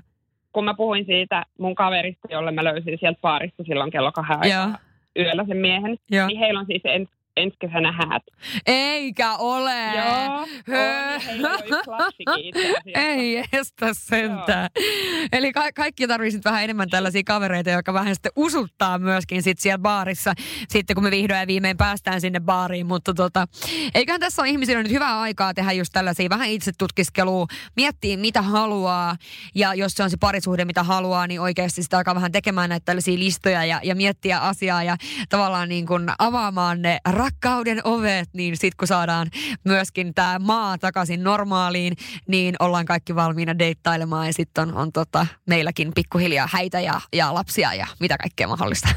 Kun mä puhuin siitä mun kaverista, jolle mä löysin sieltä baarista silloin kello kahden aikaa yöllä sen miehen, joo. niin heillä on siis ens, ensi kesänä häät. Eikä ole. Joo, on, itse asiassa. Ei estä sentään. Eli ka- kaikki tarvitsisi vähän enemmän tällaisia kavereita, jotka vähän sitten usuttaa myöskin sit siellä baarissa, sitten kun me vihdoin ja viimein päästään sinne baariin. Mutta tota, eiköhän tässä ole ihmisillä nyt hyvää aikaa tehdä just tällaisia vähän itsetutkiskelua, miettiä mitä haluaa ja jos se on se parisuhde, mitä haluaa, niin oikeasti sitä alkaa vähän tekemään näitä tällaisia listoja ja, ja miettiä asiaa ja tavallaan niin kuin avaamaan ne rakkauden ovet, niin sitten kun saadaan myöskin tämä maa takaisin normaaliin, niin ollaan kaikki valmiina deittailemaan ja sitten on, on tota, meilläkin pikkuhiljaa häitä ja, ja lapsia ja mitä kaikkea mahdollista.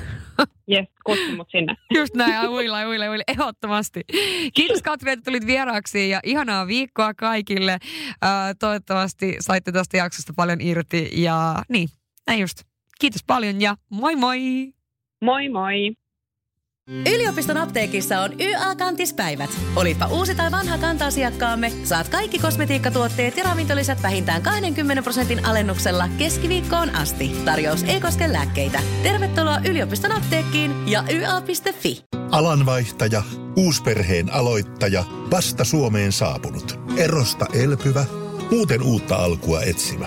Jes, kutsu mut sinne. Just näin, uilla, uilla, uilla, ehdottomasti. Kiitos Katri, että tulit vieraaksi ja ihanaa viikkoa kaikille. Ää, toivottavasti saitte tästä jaksosta paljon irti ja niin, näin just. Kiitos paljon ja moi moi! Moi moi! Yliopiston apteekissa on YA-kantispäivät. Olipa uusi tai vanha kanta-asiakkaamme, saat kaikki kosmetiikkatuotteet ja ravintolisät vähintään 20 prosentin alennuksella keskiviikkoon asti. Tarjous ei koske lääkkeitä. Tervetuloa yliopiston apteekkiin ja YA.fi. Alanvaihtaja, uusperheen aloittaja, vasta Suomeen saapunut, erosta elpyvä, muuten uutta alkua etsimä.